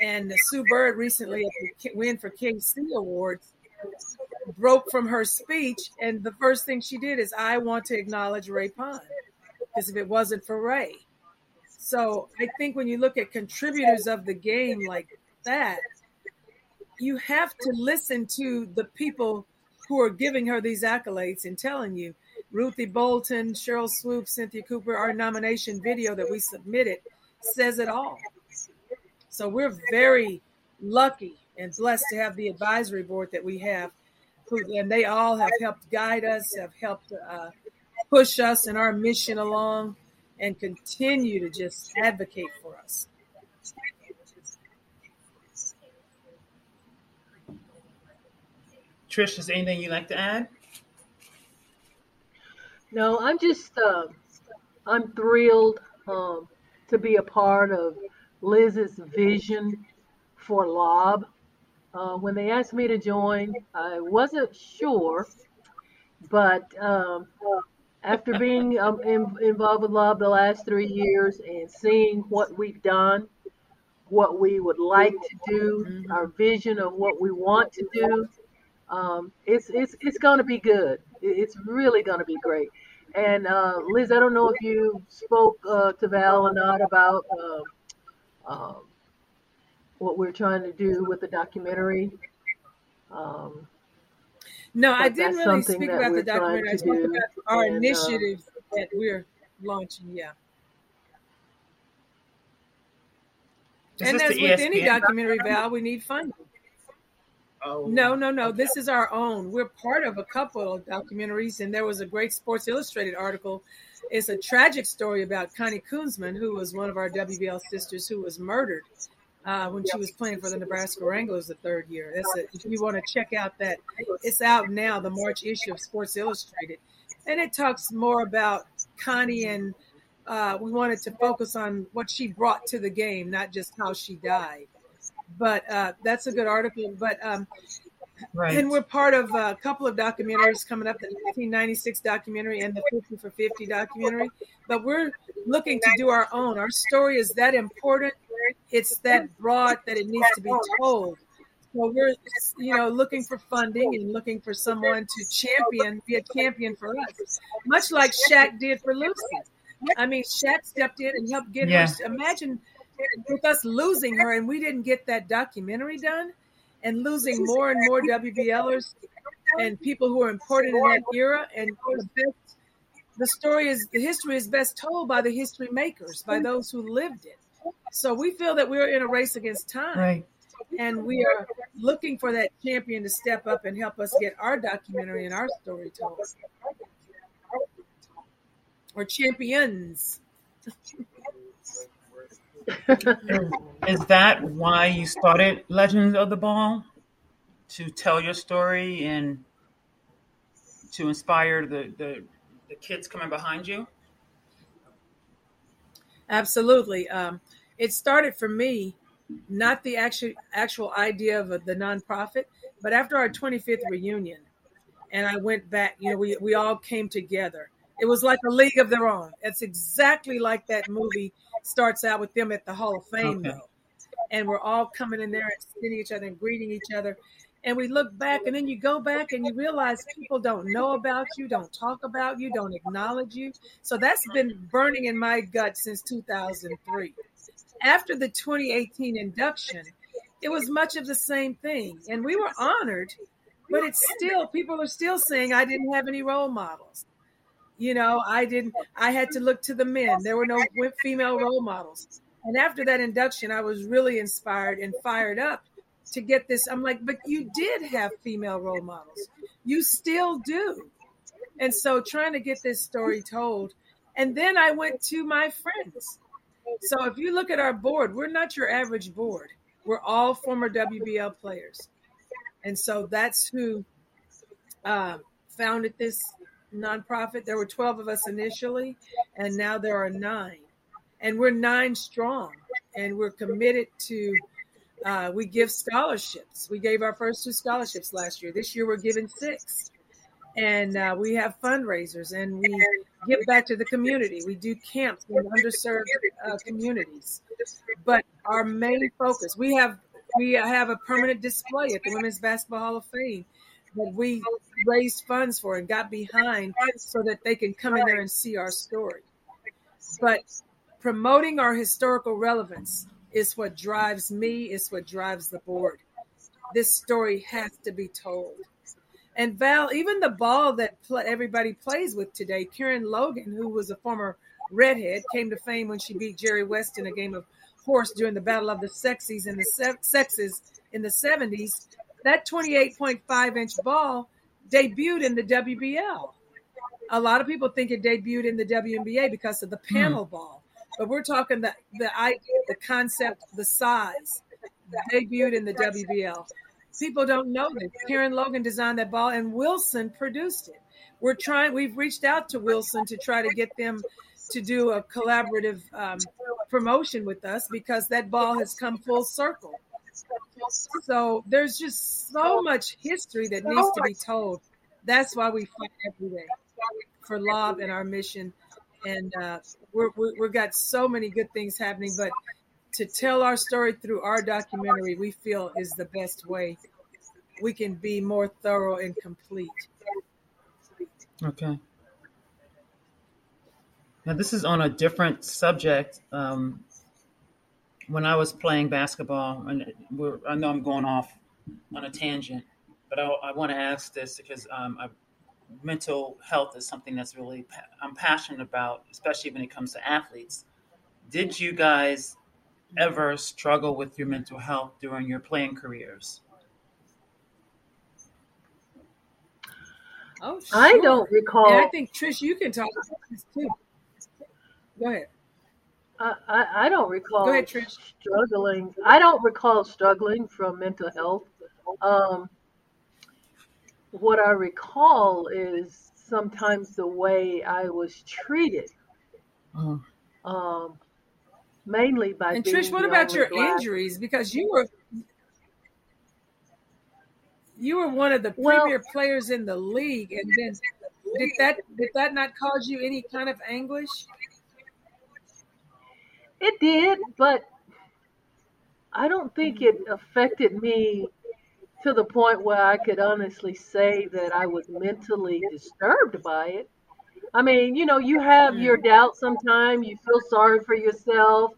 and Sue Bird recently at the Win for KC Awards broke from her speech, and the first thing she did is, "I want to acknowledge Ray Pond," because if it wasn't for Ray, so I think when you look at contributors of the game like that, you have to listen to the people who are giving her these accolades and telling you, Ruthie Bolton, Sheryl Swoopes, Cynthia Cooper, our nomination video that we submitted says it all. So we're very lucky and blessed to have the advisory board that we have, who, and they all have helped guide us, have helped uh, push us and our mission along, and continue to just advocate for us. Trish, is there anything you'd like to add? No, I'm just uh, I'm thrilled um, to be a part of Liz's vision for LOB. Uh, when they asked me to join, I wasn't sure, but um, after being um, in, involved with LOB the last three years and seeing what we've done, what we would like to do, mm-hmm. our vision of what we want to do, um, it's it's it's going to be good. It's really going to be great. And uh, Liz, I don't know if you spoke uh, to Val or not about uh, um, what we're trying to do with the documentary. Um, no, I didn't really speak about the documentary. I spoke about our and, uh, initiative that we're launching. Yeah. Is and as with any documentary, Val, we need funding. Oh. No, no, no. This is our own. We're part of a couple of documentaries, and there was a great Sports Illustrated article. It's a tragic story about Connie Kunzmann, who was one of our WBL sisters who was murdered uh, when she was playing for the Nebraska Wranglers the third year. That's a, if you want to check out that, it's out now, the March issue of Sports Illustrated, and it talks more about Connie and uh, we wanted to focus on what she brought to the game, not just how she died but uh, that's a good article. But um, right. and we're part of a couple of documentaries coming up: the 1996 documentary and the 50 for 50 documentary. But we're looking to do our own. Our story is that important. It's that broad that it needs to be told. So we're, you know, looking for funding and looking for someone to champion, be a champion for us, much like Shaq did for Lucy. I mean, Shaq stepped in and helped get yeah. her. Imagine with us losing her and we didn't get that documentary done and losing more and more WBLers and people who are important in that era. And the, best, the story is the history is best told by the history makers, by those who lived it. So we feel that we're in a race against time. Right. And we are looking for that champion to step up and help us get our documentary and our story told. Or champions. <laughs> is that why you started Legends of the Ball? To tell your story and to inspire the, the, the kids coming behind you? Absolutely. Um, it started for me, not the actual actual idea of the nonprofit, but after our 25th reunion, and I went back. You know, we we all came together. It was like a league of their own. It's exactly like that movie starts out with them at the Hall of Fame, okay. though. And we're all coming in there and seeing each other and greeting each other. And we look back, and then you go back and you realize people don't know about you, don't talk about you, don't acknowledge you. So that's been burning in my gut since 2003. After the 2018 induction, it was much of the same thing. And we were honored, but it's still, people are still saying I didn't have any role models. You know, I didn't, I had to look to the men. There were no female role models. And after that induction, I was really inspired and fired up to get this. I'm like, but you did have female role models. You still do. And so trying to get this story told. And then I went to my friends. So if you look at our board, we're not your average board. We're all former WBL players. And so that's who uh, founded this nonprofit. There were 12 of us initially, and now there are nine. And we're nine strong, and we're committed to. Uh, we give scholarships. We gave our first two scholarships last year. This year, we're giving six. and uh, we have fundraisers and we give back to the community. We do camps in underserved uh, communities. But our main focus, we have we have a permanent display at the Women's Basketball Hall of Fame that we raised funds for and got behind so that they can come in there and see our story. But promoting our historical relevance is what drives me, is what drives the board. This story has to be told. And Val, even the ball that pl- everybody plays with today, Karen Logan, who was a former redhead, came to fame when she beat Jerry West in a game of horse during the Battle of the Sexies in the se- sexes in the 70s. That 28.5 inch ball debuted in the WBL. A lot of people think it debuted in the WNBA because of the hmm. panel hmm. ball, but we're talking the the idea, the concept, the size debuted in the WBL. People don't know that Karen Logan designed that ball and Wilson produced it. We're trying. We've reached out to Wilson to try to get them to do a collaborative um, promotion with us because that ball has come full circle. So there's just so much history that needs to be told. That's why we fight every day for love and our mission. And uh, we're, we've got so many good things happening, but to tell our story through our documentary, we feel is the best way we can be more thorough and complete. Okay. Now, this is on a different subject. Um, when I was playing basketball, and I know I'm going off on a tangent, but I, I want to ask this because um, I, mental health is something that's really I'm passionate about, especially when it comes to athletes. Did you guys ever struggle with your mental health during your playing careers? Oh, sure. I don't recall. And I think Trish, you can talk about this too. Go ahead. I, I, I don't recall Go ahead, Trish. struggling. I don't recall struggling from mental health. Um, what I recall is sometimes the way I was treated. Uh-huh. Um, mainly by and Trish, what about your black. injuries? Because you were you were one of the premier players in the league, and then did that did that not cause you any kind of anguish? It did, but I don't think it affected me to the point where I could honestly say that I was mentally disturbed by it. I mean, you know, you have your doubts sometimes, you feel sorry for yourself,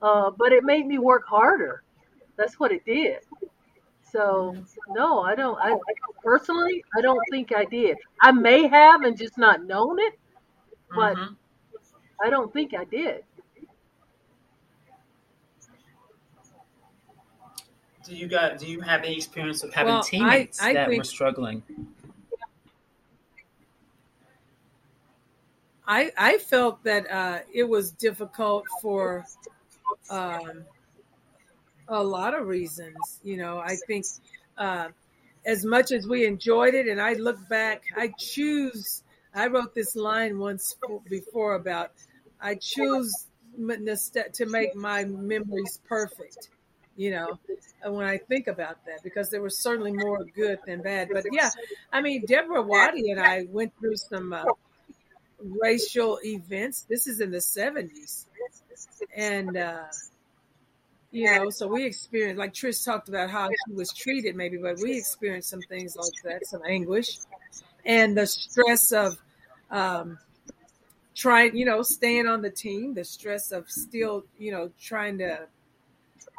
uh, but it made me work harder. That's what it did. So no, I don't. I personally, I don't think I did. I may have and just not known it, but mm-hmm. I don't think I did. Do you got? Do you have any experience of having well, teammates I, I that think, were struggling? I I felt that uh, it was difficult for um, a lot of reasons. You know, I think uh, as much as we enjoyed it, and I look back, I choose. I wrote this line once before about I choose to make my memories perfect. You know, when I think about that, because there was certainly more good than bad. But yeah, I mean, Deborah Waddy and I went through some uh, racial events. This is in the 70s. And, uh, you know, so we experienced, like Trish talked about how she was treated, maybe, but we experienced some things like that, some anguish, and the stress of um, trying, you know, staying on the team, the stress of still, you know, trying to.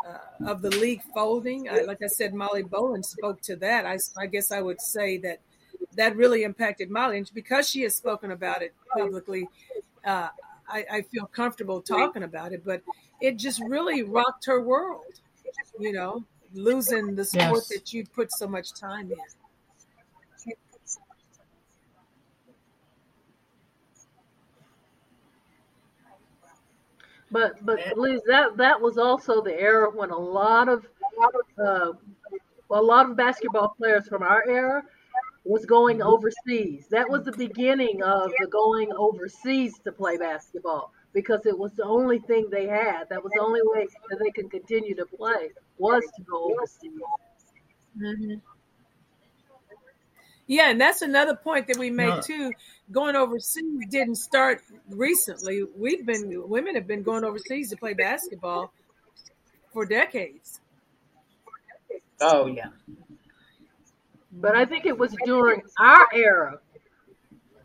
Uh, of the league folding, I, like I said, Molly Bolin spoke to that. I, I guess I would say that that really impacted Molly, and because she has spoken about it publicly, uh, I, I feel comfortable talking about it. But it just really rocked her world, you know, losing the sport yes. that you put so much time in. But but Liz, that that was also the era when a lot of uh, a lot of basketball players from our era was going overseas. That was the beginning of the going overseas to play basketball because it was the only thing they had. That was the only way that they could continue to play was to go overseas. Mm-hmm. Yeah, and that's another point that we made No. too. Going overseas didn't start recently. We've been women have been going overseas to play basketball for decades. Oh yeah. But I think it was during our era.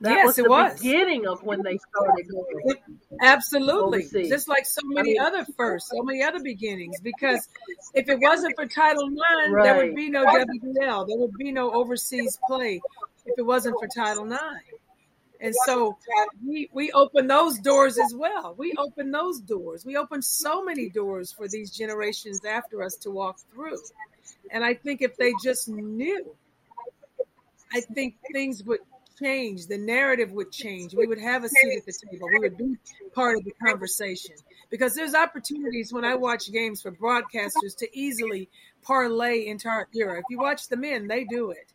That Yes, was it was. beginning of when they started going. Absolutely. Overseas. Just like so many mean- other firsts, so many other beginnings. Because if it wasn't for Title IX, there would be no WBL. There would be no overseas play if it wasn't for Title IX. And so we we open those doors as well. We open those doors. We open so many doors for these generations after us to walk through. And I think if they just knew, I think things would change. The narrative would change. We would have a seat at the table. We would be part of the conversation. Because there's opportunities when I watch games for broadcasters to easily parlay into our era. If you watch the men, they do it.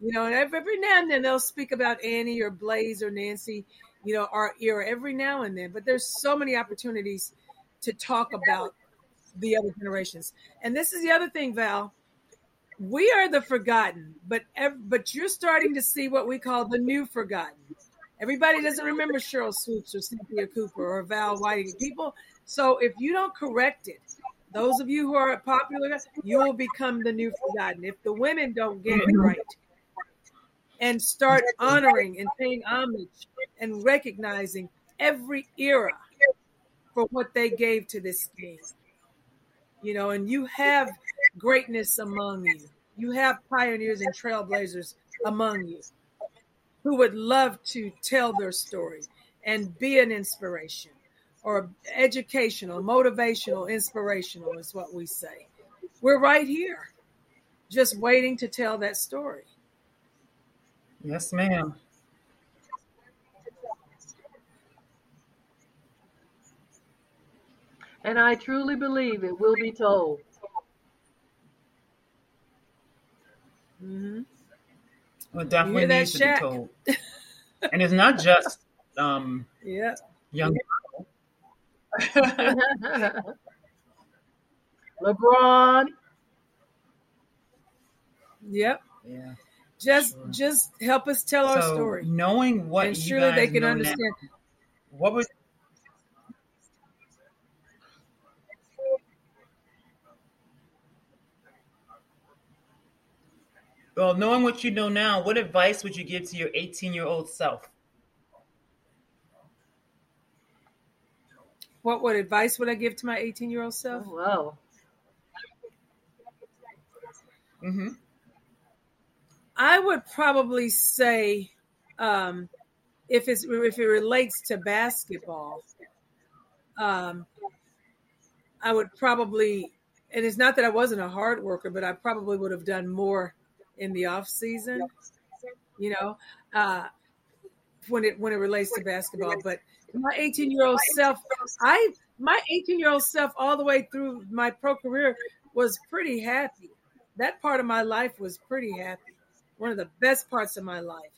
You know, and every, now and then they'll speak about Annie or Blaze or Nancy, you know, our era every now and then. But there's so many opportunities to talk about the other generations. And this is the other thing, Val. We are the forgotten, but ev- but you're starting to see what we call the new forgotten. Everybody doesn't remember Sheryl Swoopes or Cynthia Cooper or Val Whiting. People, so if you don't correct it, those of you who are popular, you will become the new forgotten. If the women don't get it mm-hmm. right and start honoring and paying homage and recognizing every era for what they gave to this game. You know, and you have greatness among you. You have pioneers and trailblazers among you who would love to tell their story and be an inspiration or educational, motivational, inspirational is what we say. We're right here, just waiting to tell that story. Yes, ma'am. And I truly believe it will be told. Mm-hmm. Well, definitely needs to be told. <laughs> And it's not just um, Yeah. young people. <laughs> LeBron. Yep. Yeah. Just just help us tell our story. knowing what and surely they can know now, understand. What would Well, knowing what you know now, what advice would you give to your 18 year old self? What what advice would I give to my 18 year old self? Oh, wow. Mm-hmm. I would probably say, um, if it's if it relates to basketball, um, I would probably, and it's not that I wasn't a hard worker, but I probably would have done more in the off season. You know, uh, when it when it relates to basketball. But my 18 year old self, I my 18 year old self all the way through my pro career was pretty happy. That part of my life was pretty happy. One of the best parts of my life.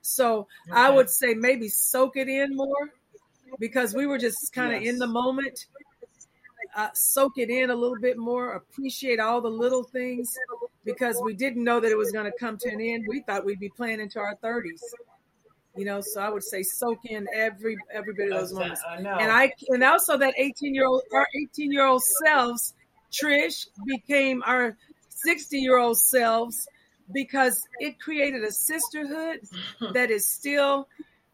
So I would say maybe soak it in more because we were just kind of Yes. in the moment. Uh, soak it in a little bit more, appreciate all the little things because we didn't know that it was going to come to an end. We thought we'd be playing into our 30s, you know. So I would say soak in every every bit of those moments. I know. And I and also that 18 year old our 18 year old selves, Trish became our 60 year old selves because it created a sisterhood <laughs> that is still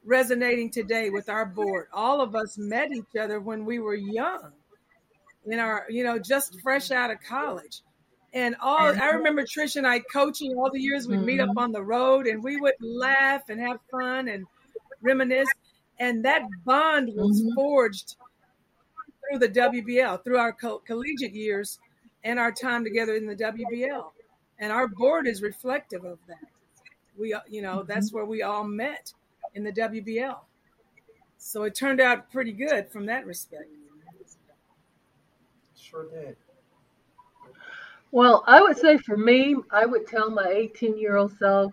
resonating today with our board. All of us met each other when we were young, in our, you know, just fresh out of college. And all I remember Trish and I coaching all the years we'd meet up mm-hmm. on the road and we would laugh and have fun and reminisce. And that bond was mm-hmm. forged through the WBL, through our co- collegiate years and our time together in the WBL. And our board is reflective of that. We, you know, mm-hmm. that's where we all met in the WBL. So it turned out pretty good from that respect. Sure did. Well, I would say for me, I would tell my 18 year old self,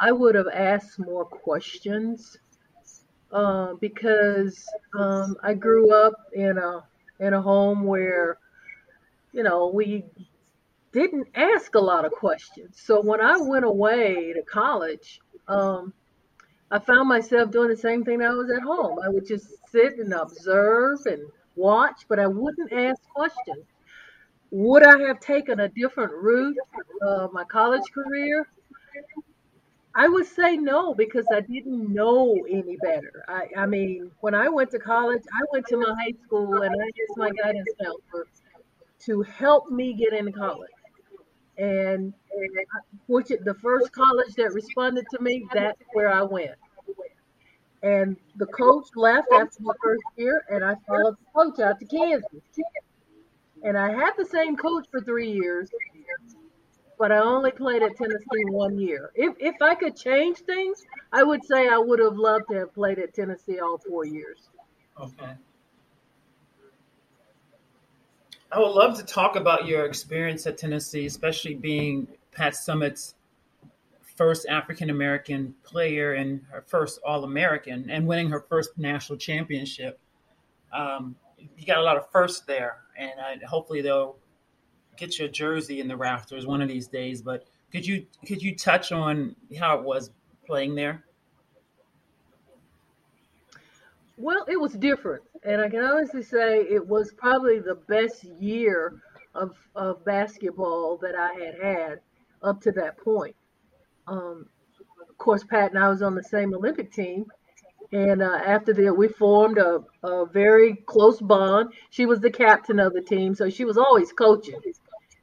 I would have asked more questions uh, because um, I grew up in a in a home where, you know, we didn't ask a lot of questions. So when I went away to college, um, I found myself doing the same thing I was at home. I would just sit and observe and watch, but I wouldn't ask questions. Would I have taken a different route uh, my college career? I would say no because I didn't know any better. I, I mean, when I went to college, I went to my high school and I asked my guidance counselor to help me get into college. And, and which the first college that responded to me, that's where I went. And the coach left after the first year, and I followed the coach out to Kansas. And I had the same coach for three years, but I only played at Tennessee one year. If if I could change things, I would say I would have loved to have played at Tennessee all four years. Okay. I would love to talk about your experience at Tennessee, especially being Pat Summitt's first African American player and her first All American and winning her first national championship. Um, you got a lot of firsts there, and I, hopefully they'll get your jersey in the rafters one of these days. But could you could you touch on how it was playing there? Well, it was different, and I can honestly say it was probably the best year of of basketball that I had had up to that point. Um, of course, Pat and I was on the same Olympic team, and uh, after that, we formed a, a very close bond. She was the captain of the team, so she was always coaching.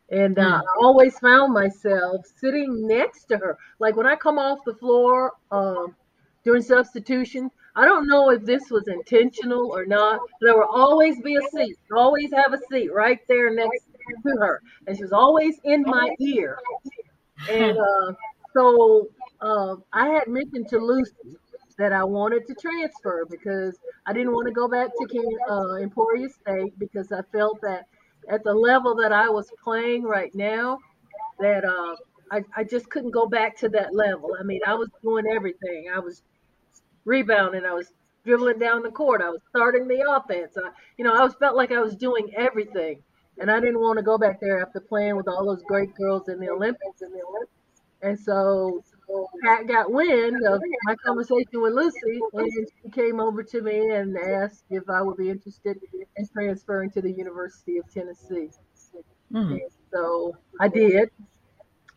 And uh, I always found myself sitting next to her. Like when I come off the floor um, during substitution, I don't know if this was intentional or not. There will always be a seat, always have a seat right there next to her. And she was always in my ear. And uh, so uh, I had mentioned to Lucy that I wanted to transfer because I didn't want to go back to King, uh, Emporia State because I felt that at the level that I was playing right now, that uh, I, I just couldn't go back to that level. I mean, I was doing everything. I was rebounding. I was dribbling down the court. I was starting the offense. I, you know, I was felt like I was doing everything, and I didn't want to go back there after playing with all those great girls in the Olympics. In the Olympics. And so Pat got wind of my conversation with Lucy, and she came over to me and asked if I would be interested in transferring to the University of Tennessee. Mm-hmm. So I did.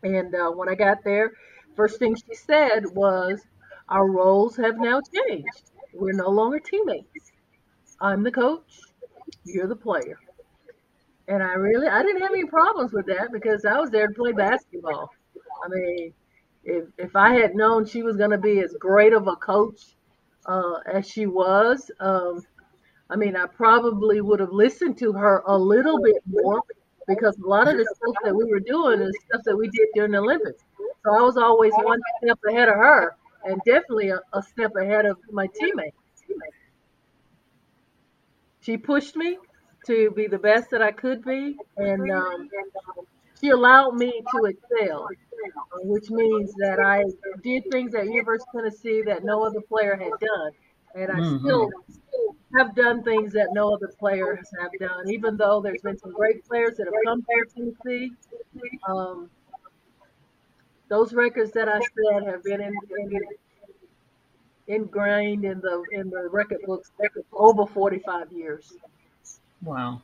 And uh, when I got there, first thing she said was, Our roles have now changed. We're no longer teammates. I'm the coach, you're the player. And I really, I didn't have any problems with that because I was there to play basketball. I mean, if if I had known she was going to be as great of a coach uh, as she was, um, I mean, I probably would have listened to her a little bit more because a lot of the stuff that we were doing is stuff that we did during the Olympics. So I was always one step ahead of her, and definitely a, a step ahead of my teammates. She pushed me to be the best that I could be, and um, she allowed me to excel which means that I did things at University of Tennessee that no other player had done. And I mm-hmm. still have done things that no other players have done, even though there's been some great players that have come to Tennessee. Um, those records that I said have been in, in, ingrained in the in the record books over 45 years. Wow.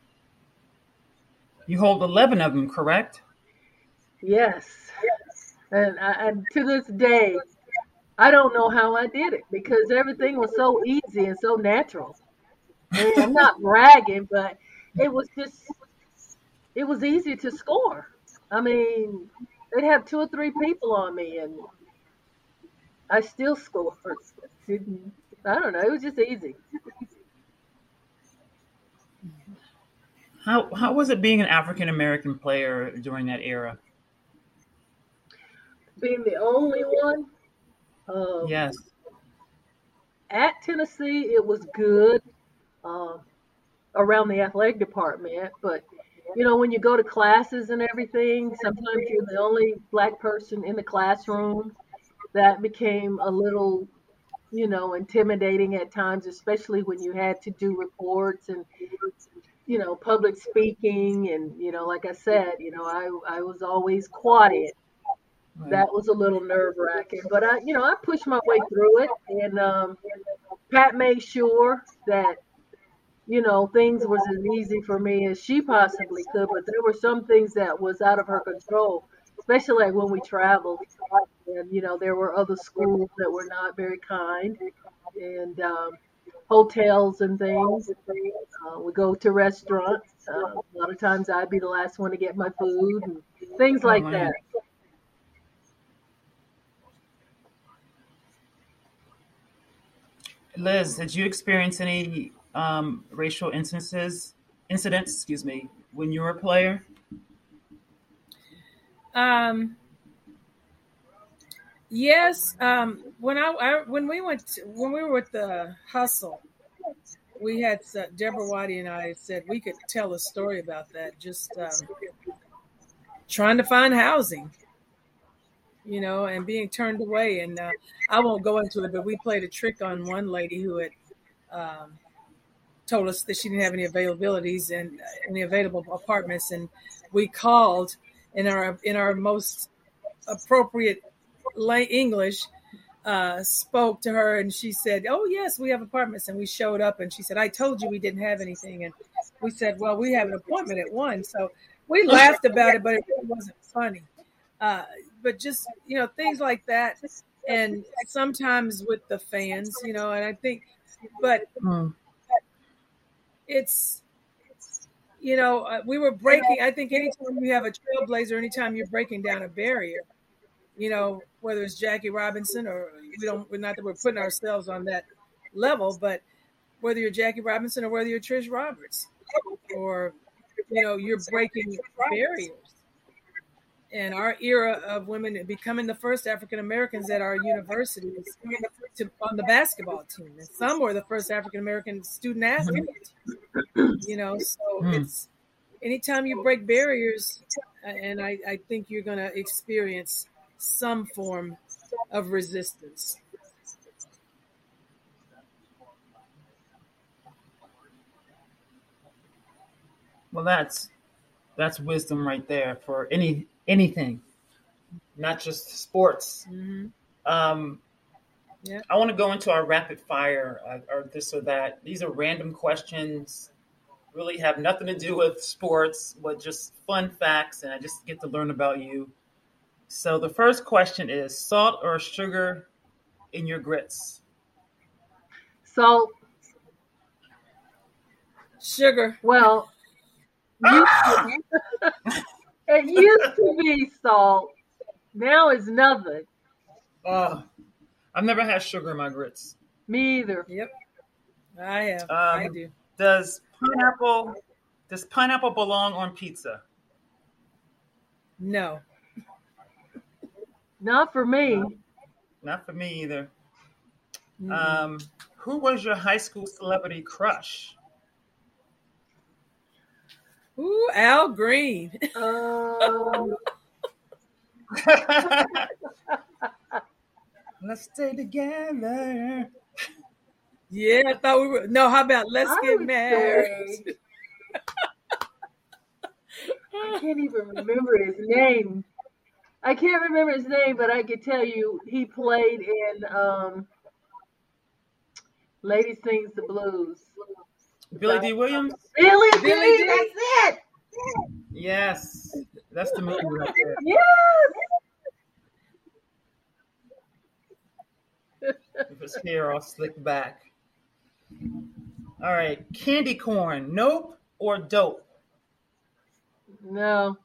You hold 11 of them, correct? Yes. And, I, and to this day, I don't know how I did it because everything was so easy and so natural. I'm not <laughs> bragging, but it was just, it was easy to score. I mean, they'd have two or three people on me, and I still scored. <laughs> I don't know. It was just easy. How how was it being an African American player during that era? Being the only one. Um, yes. At Tennessee, it was good um, around the athletic department, but you know, when you go to classes and everything, sometimes you're the only black person in the classroom. That became a little, you know, intimidating at times, especially when you had to do reports and you know, public speaking, and you know, like I said, you know, I I was always quiet. That was a little nerve wracking, but I, you know, I pushed my way through it, and um, Pat made sure that you know, things was as easy for me as she possibly could, but there were some things that was out of her control, especially like when we traveled. And, you know, there were other schools that were not very kind and um, hotels and things. Uh, we go to restaurants. Uh, a lot of times I'd be the last one to get my food and things like that. Liz, did you experience any um, racial instances, incidents, excuse me, when you were a player? Um, yes. Um, when I, I, when we went to, when we were with the hustle, we had uh, Deborah Waddy and I said we could tell a story about that. Just um, trying to find housing, you know, and being turned away. And uh, I won't go into it, but we played a trick on one lady who had um, told us that she didn't have any availabilities and uh, any available apartments, and we called in our in our most appropriate lay English, uh, spoke to her, and she said, "Oh yes, we have apartments." And we showed up, and she said, "I told you we didn't have anything." And we said, "Well, we have an appointment at one." So we <laughs> laughed about it, but it really wasn't funny. Uh, but just you know things like that, and sometimes with the fans, you know, and I think, but. Mm it's you know uh, we were breaking i think anytime you have a trailblazer anytime you're breaking down a barrier you know whether it's jackie robinson or we don't we're not that we're putting ourselves on that level but whether you're jackie robinson or whether you're trish roberts or you know you're breaking barriers and our era of women becoming the first African Americans at our universities to, on the basketball team. And some were the first African American student athletes. You know, so mm. it's anytime you break barriers, and I, I think you're going to experience some form of resistance. Well, that's that's wisdom right there for any anything, not just sports. Mm-hmm. Um, yeah. I want to go into our rapid fire uh, or this or that. These are random questions, really have nothing to do with sports, but just fun facts, and I just get to learn about you. So the first question is salt or sugar in your grits? Salt. Sugar. Well, <laughs> ah! <laughs> <laughs> It used to be salt. Now it's nothing. Uh, I've never had sugar in my grits. Me either. Yep. I have. Um, I do. Does pineapple does pineapple belong on pizza? No. Not for me. Not for me either. Mm-hmm. Um, who was your high school celebrity crush? Ooh, Al Green. Um... <laughs> <laughs> let's stay together. Yeah, I thought we were. No, how about let's I get married? I can't even remember his name. I can't remember his name, but I can tell you he played in um, Lady Sings the Blues. Billy Dee Williams? Billy, Billy D, that's it. Yes. That's the movie right there. Yes. With his hair all slicked back. All right. Candy corn, nope or dope? No.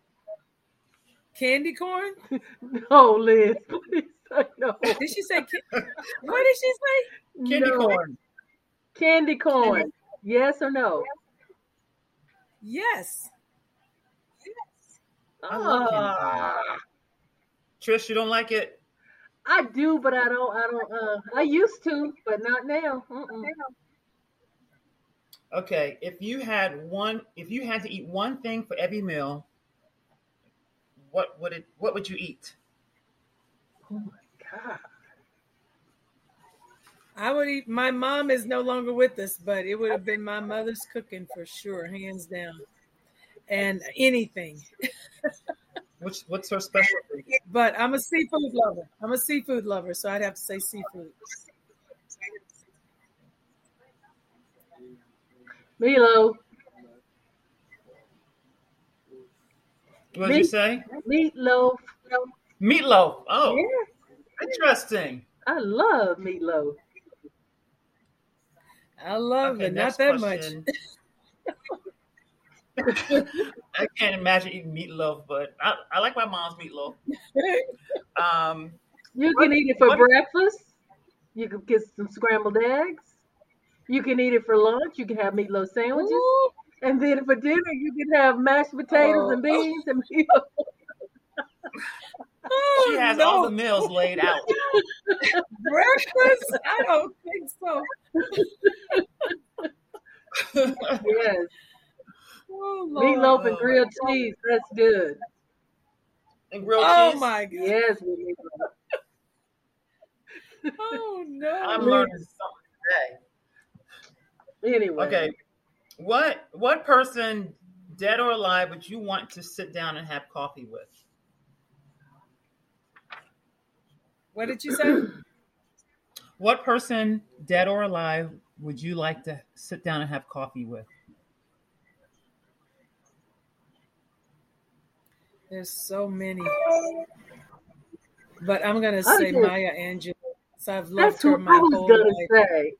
Candy corn? <laughs> no, Liz. Please no. Did she say? what did she say? Candy no. corn. Candy corn. Yes or no? Yes. Yes. Ah. Trish, you don't like it? I do, but I don't. I don't. Uh, I used to, but not now. Uh-uh. Okay, if you had one, if you had to eat one thing for every meal, what would it? What would you eat? Oh my god! I would eat. My mom is no longer with us, but it would have been my mother's cooking for sure, hands down. And anything. <laughs> What's what's her specialty? But I'm a seafood lover. I'm a seafood lover, so I'd have to say seafood. Milo. What did you say? Meatloaf. Meatloaf. Oh, Yeah, interesting. I love meatloaf. I love Okay, it. Not that question. <laughs> I can't imagine eating meatloaf, but I, I like my mom's meatloaf. much. Um, You What- can eat it for what- breakfast. You can get some scrambled eggs. You can eat it for lunch. You can have meatloaf sandwiches. Ooh, And then for dinner, you can have mashed potatoes Oh. and beans and meatloaf. <laughs> Oh, she has no. all the meals laid out. <laughs> breakfast. I don't think so. Yes. Oh, Meatloaf and grilled cheese. That's good. and grilled Oh cheese. Oh my god. Yes, with meatloaf. Oh no. I'm learning something today. Anyway. Okay, what what person, dead or alive, would you want to sit down and have coffee with? What did you say? <clears throat> What person, dead or alive, would you like to sit down and have coffee with? There's so many. But I'm gonna say just- Maya Angelou. So I've loved That's her my I was whole gonna life. say.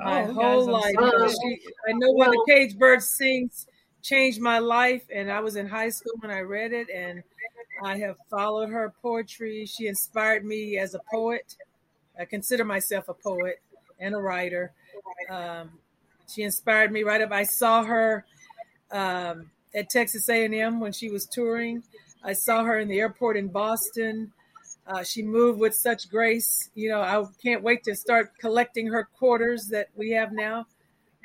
Oh, my Oh, whole guys, life. I'm. She, I know when the Cage Bird sings changed my life, and I was in high school when I read it, and I have followed her poetry. She inspired me as a poet. I consider myself a poet and a writer. Um, she inspired me right up. I saw her um, at Texas A&M when she was touring. I saw her in the airport in Boston. Uh, she moved with such grace. You know, I can't wait to start collecting her quarters that we have now,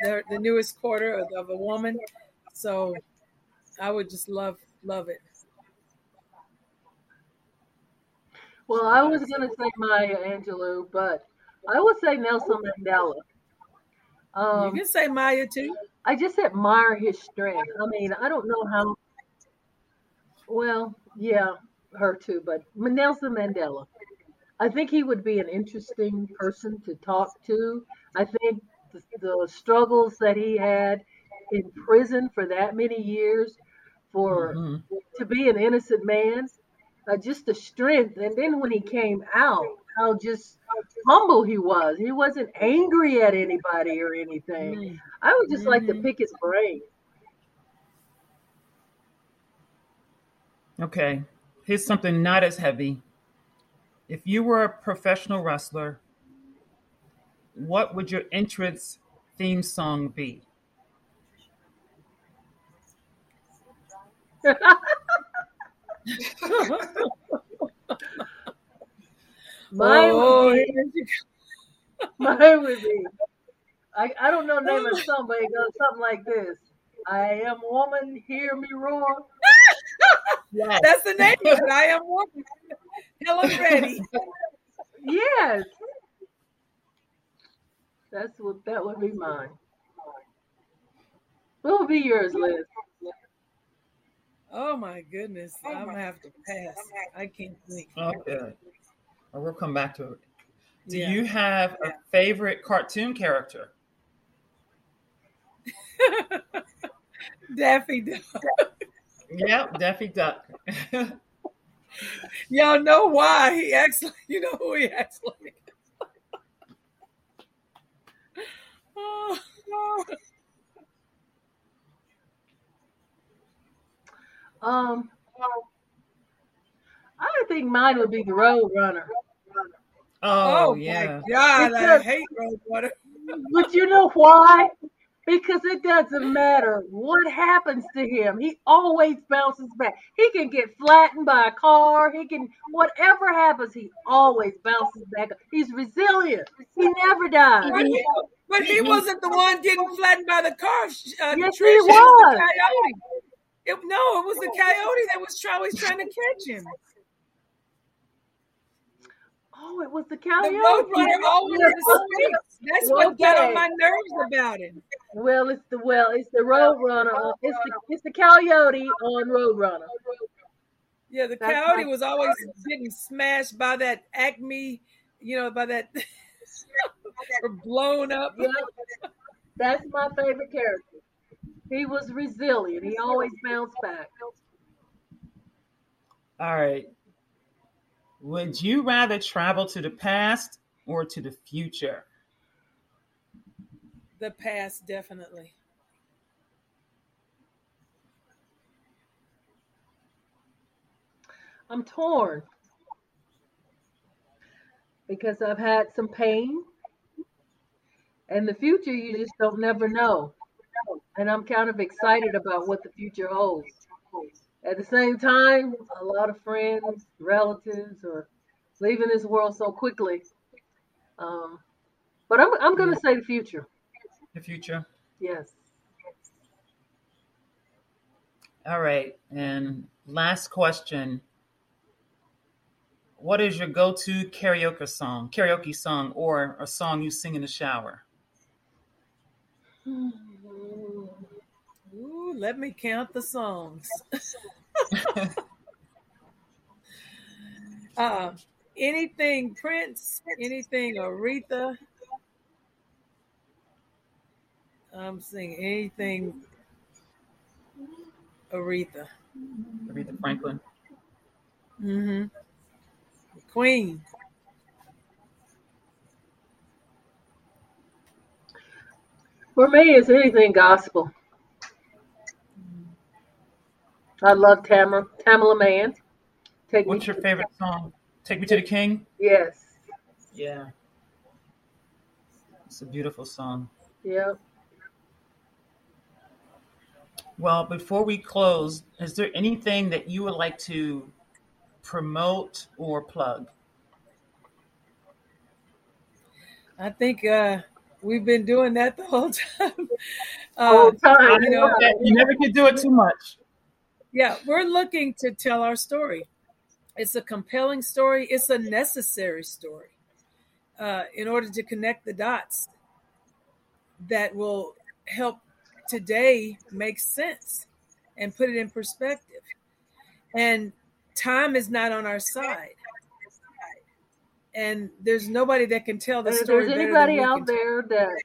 the, the newest quarter of, of a woman. So I would just love, love it. Well, I was gonna say Maya Angelou, but I would say Nelson Mandela. you Um, can say Maya too. I just admire his strength. I mean, I don't know how. Well, yeah, her too, but Nelson Mandela. I think he would be an interesting person to talk to. I think the, the struggles that he had in prison for that many years, for Mhm. to be an innocent man, uh, just the strength. And then when he came out, how just humble he was. He wasn't angry at anybody or anything. Mm. I would just like to Mhm. pick his brain. Okay, here's something not as heavy. If you were a professional wrestler, what would your entrance theme song be? <laughs> Mine Oh, would be, here <laughs> mine would be. I, I don't know the name of the <laughs> song, but it goes something like this. I am woman, hear me roar. Yes. That's the name of it. I am woman. Helen Reddy. <laughs> Yes. That's what that would be mine. What would be yours, Liz? Oh my goodness. I'm gonna have to pass. I can't think. Oh, okay. Or we'll come back to it. Do Yeah. you have a favorite cartoon character? <laughs> Daffy Duck. Yep, Daffy Duck. <laughs> Y'all know why he acts like you know who he acts like. <laughs> Oh, Um, I think mine would be the Road Runner. oh, oh yeah. my God, I Because- hate Road Runner. But you know why? Because it doesn't matter what happens to him. He always bounces back. He can get flattened by a car. He can, whatever happens, he always bounces back. He's resilient. He never dies. But he, but he wasn't the one getting flattened by the car. Uh, Yes, Trish, he was. Coyote. It- no, it was the oh. coyote that was always trying to catch him. Oh, it was the The. Roadrunner always. That's what got on my nerves about it. Well, it's the well, it's the Roadrunner. It's the it's the Coyote on Roadrunner. Yeah, the That's coyote was always getting smashed by that Acme, you know, by that <laughs> or blown up. Yep. That's my favorite character. He was resilient. He always bounced back. All right. Would you rather travel to the past or to the future? The past, definitely. I'm torn because I've had some pain, and the future you just don't never know. And I'm kind of excited about what the future holds. At the same time, a lot of friends, relatives are leaving this world so quickly. Um, but I'm I'm going to say the future. The future. Yes. All right. And last question. What is your go-to karaoke song, karaoke song, or a song you sing in the shower? Ooh, let me count the songs. <laughs> uh, anything Prince, anything Aretha. I'm singing anything Aretha. Aretha Franklin. Mm-hmm. Queen. For me, it's anything gospel. I love Tamara, Tamela Mann. Take me What's your favorite song? Take Me to the King? Yes. Yeah. It's a beautiful song. Yeah. Well, before we close, is there anything that you would like to promote or plug? I think uh, we've been doing that the whole <laughs> time. Whole Uh, time. you know, You never can do it too much. Yeah, we're looking to tell our story. It's a compelling story. It's a necessary story uh, in order to connect the dots that will help today make sense and put it in perspective. And time is not on our side. And there's nobody that can tell the if story there's anybody we out can there that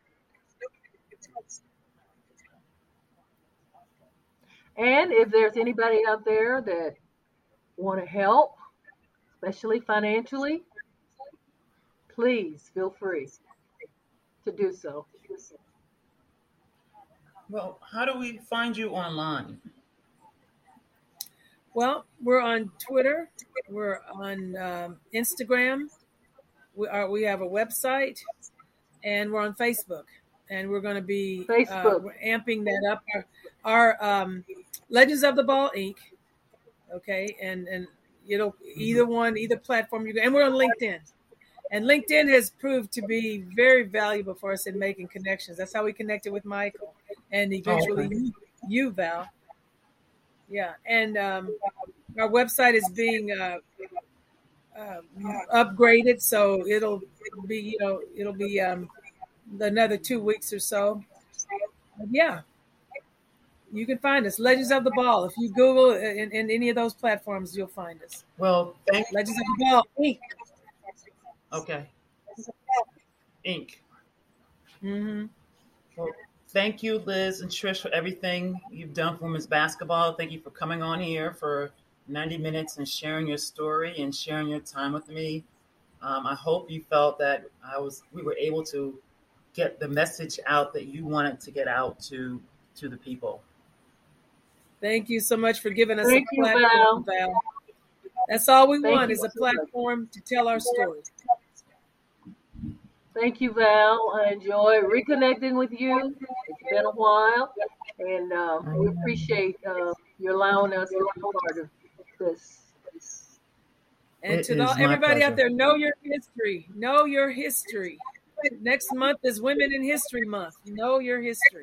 and if there's anybody out there that want to help, especially financially, please feel free to do so. Well, how do we find you online? Well, we're on Twitter. We're on um, Instagram. We are. We have a website, and we're on Facebook. And we're going to be uh, Facebook. we're amping that up. Our, our um, Legends of the Ball Inc. Okay, and and you know either one, either platform you go, and we're on LinkedIn. And LinkedIn has proved to be very valuable for us in making connections. That's how we connected with Michael, and eventually okay. you, you, Val. Yeah, and um, our website is being uh, uh, upgraded, so it'll be you know it'll be um, another two weeks or so. But yeah, you can find us. Legends of the Ball. If you Google in, in any of those platforms, you'll find us. Well, thank Legends of the Ball Inc. Okay. Inc. Mm-hmm. Well, thank you, Liz and Trish, for everything you've done for women's basketball. Thank you for coming on here for 90 minutes and sharing your story and sharing your time with me. Um, I hope you felt that I was we were able to get the message out that you wanted to get out to to the people. Thank you so much for giving us Thank a you, platform, Val. That's all we Thank want you is a platform to tell our story. Thank you, Val. I enjoy reconnecting with you. It's been a while, and uh, we appreciate uh, you allowing us to be part of this. And It to is all, everybody pleasure. out there, know your history. Know your history. Next month is Women in History Month. Know your history.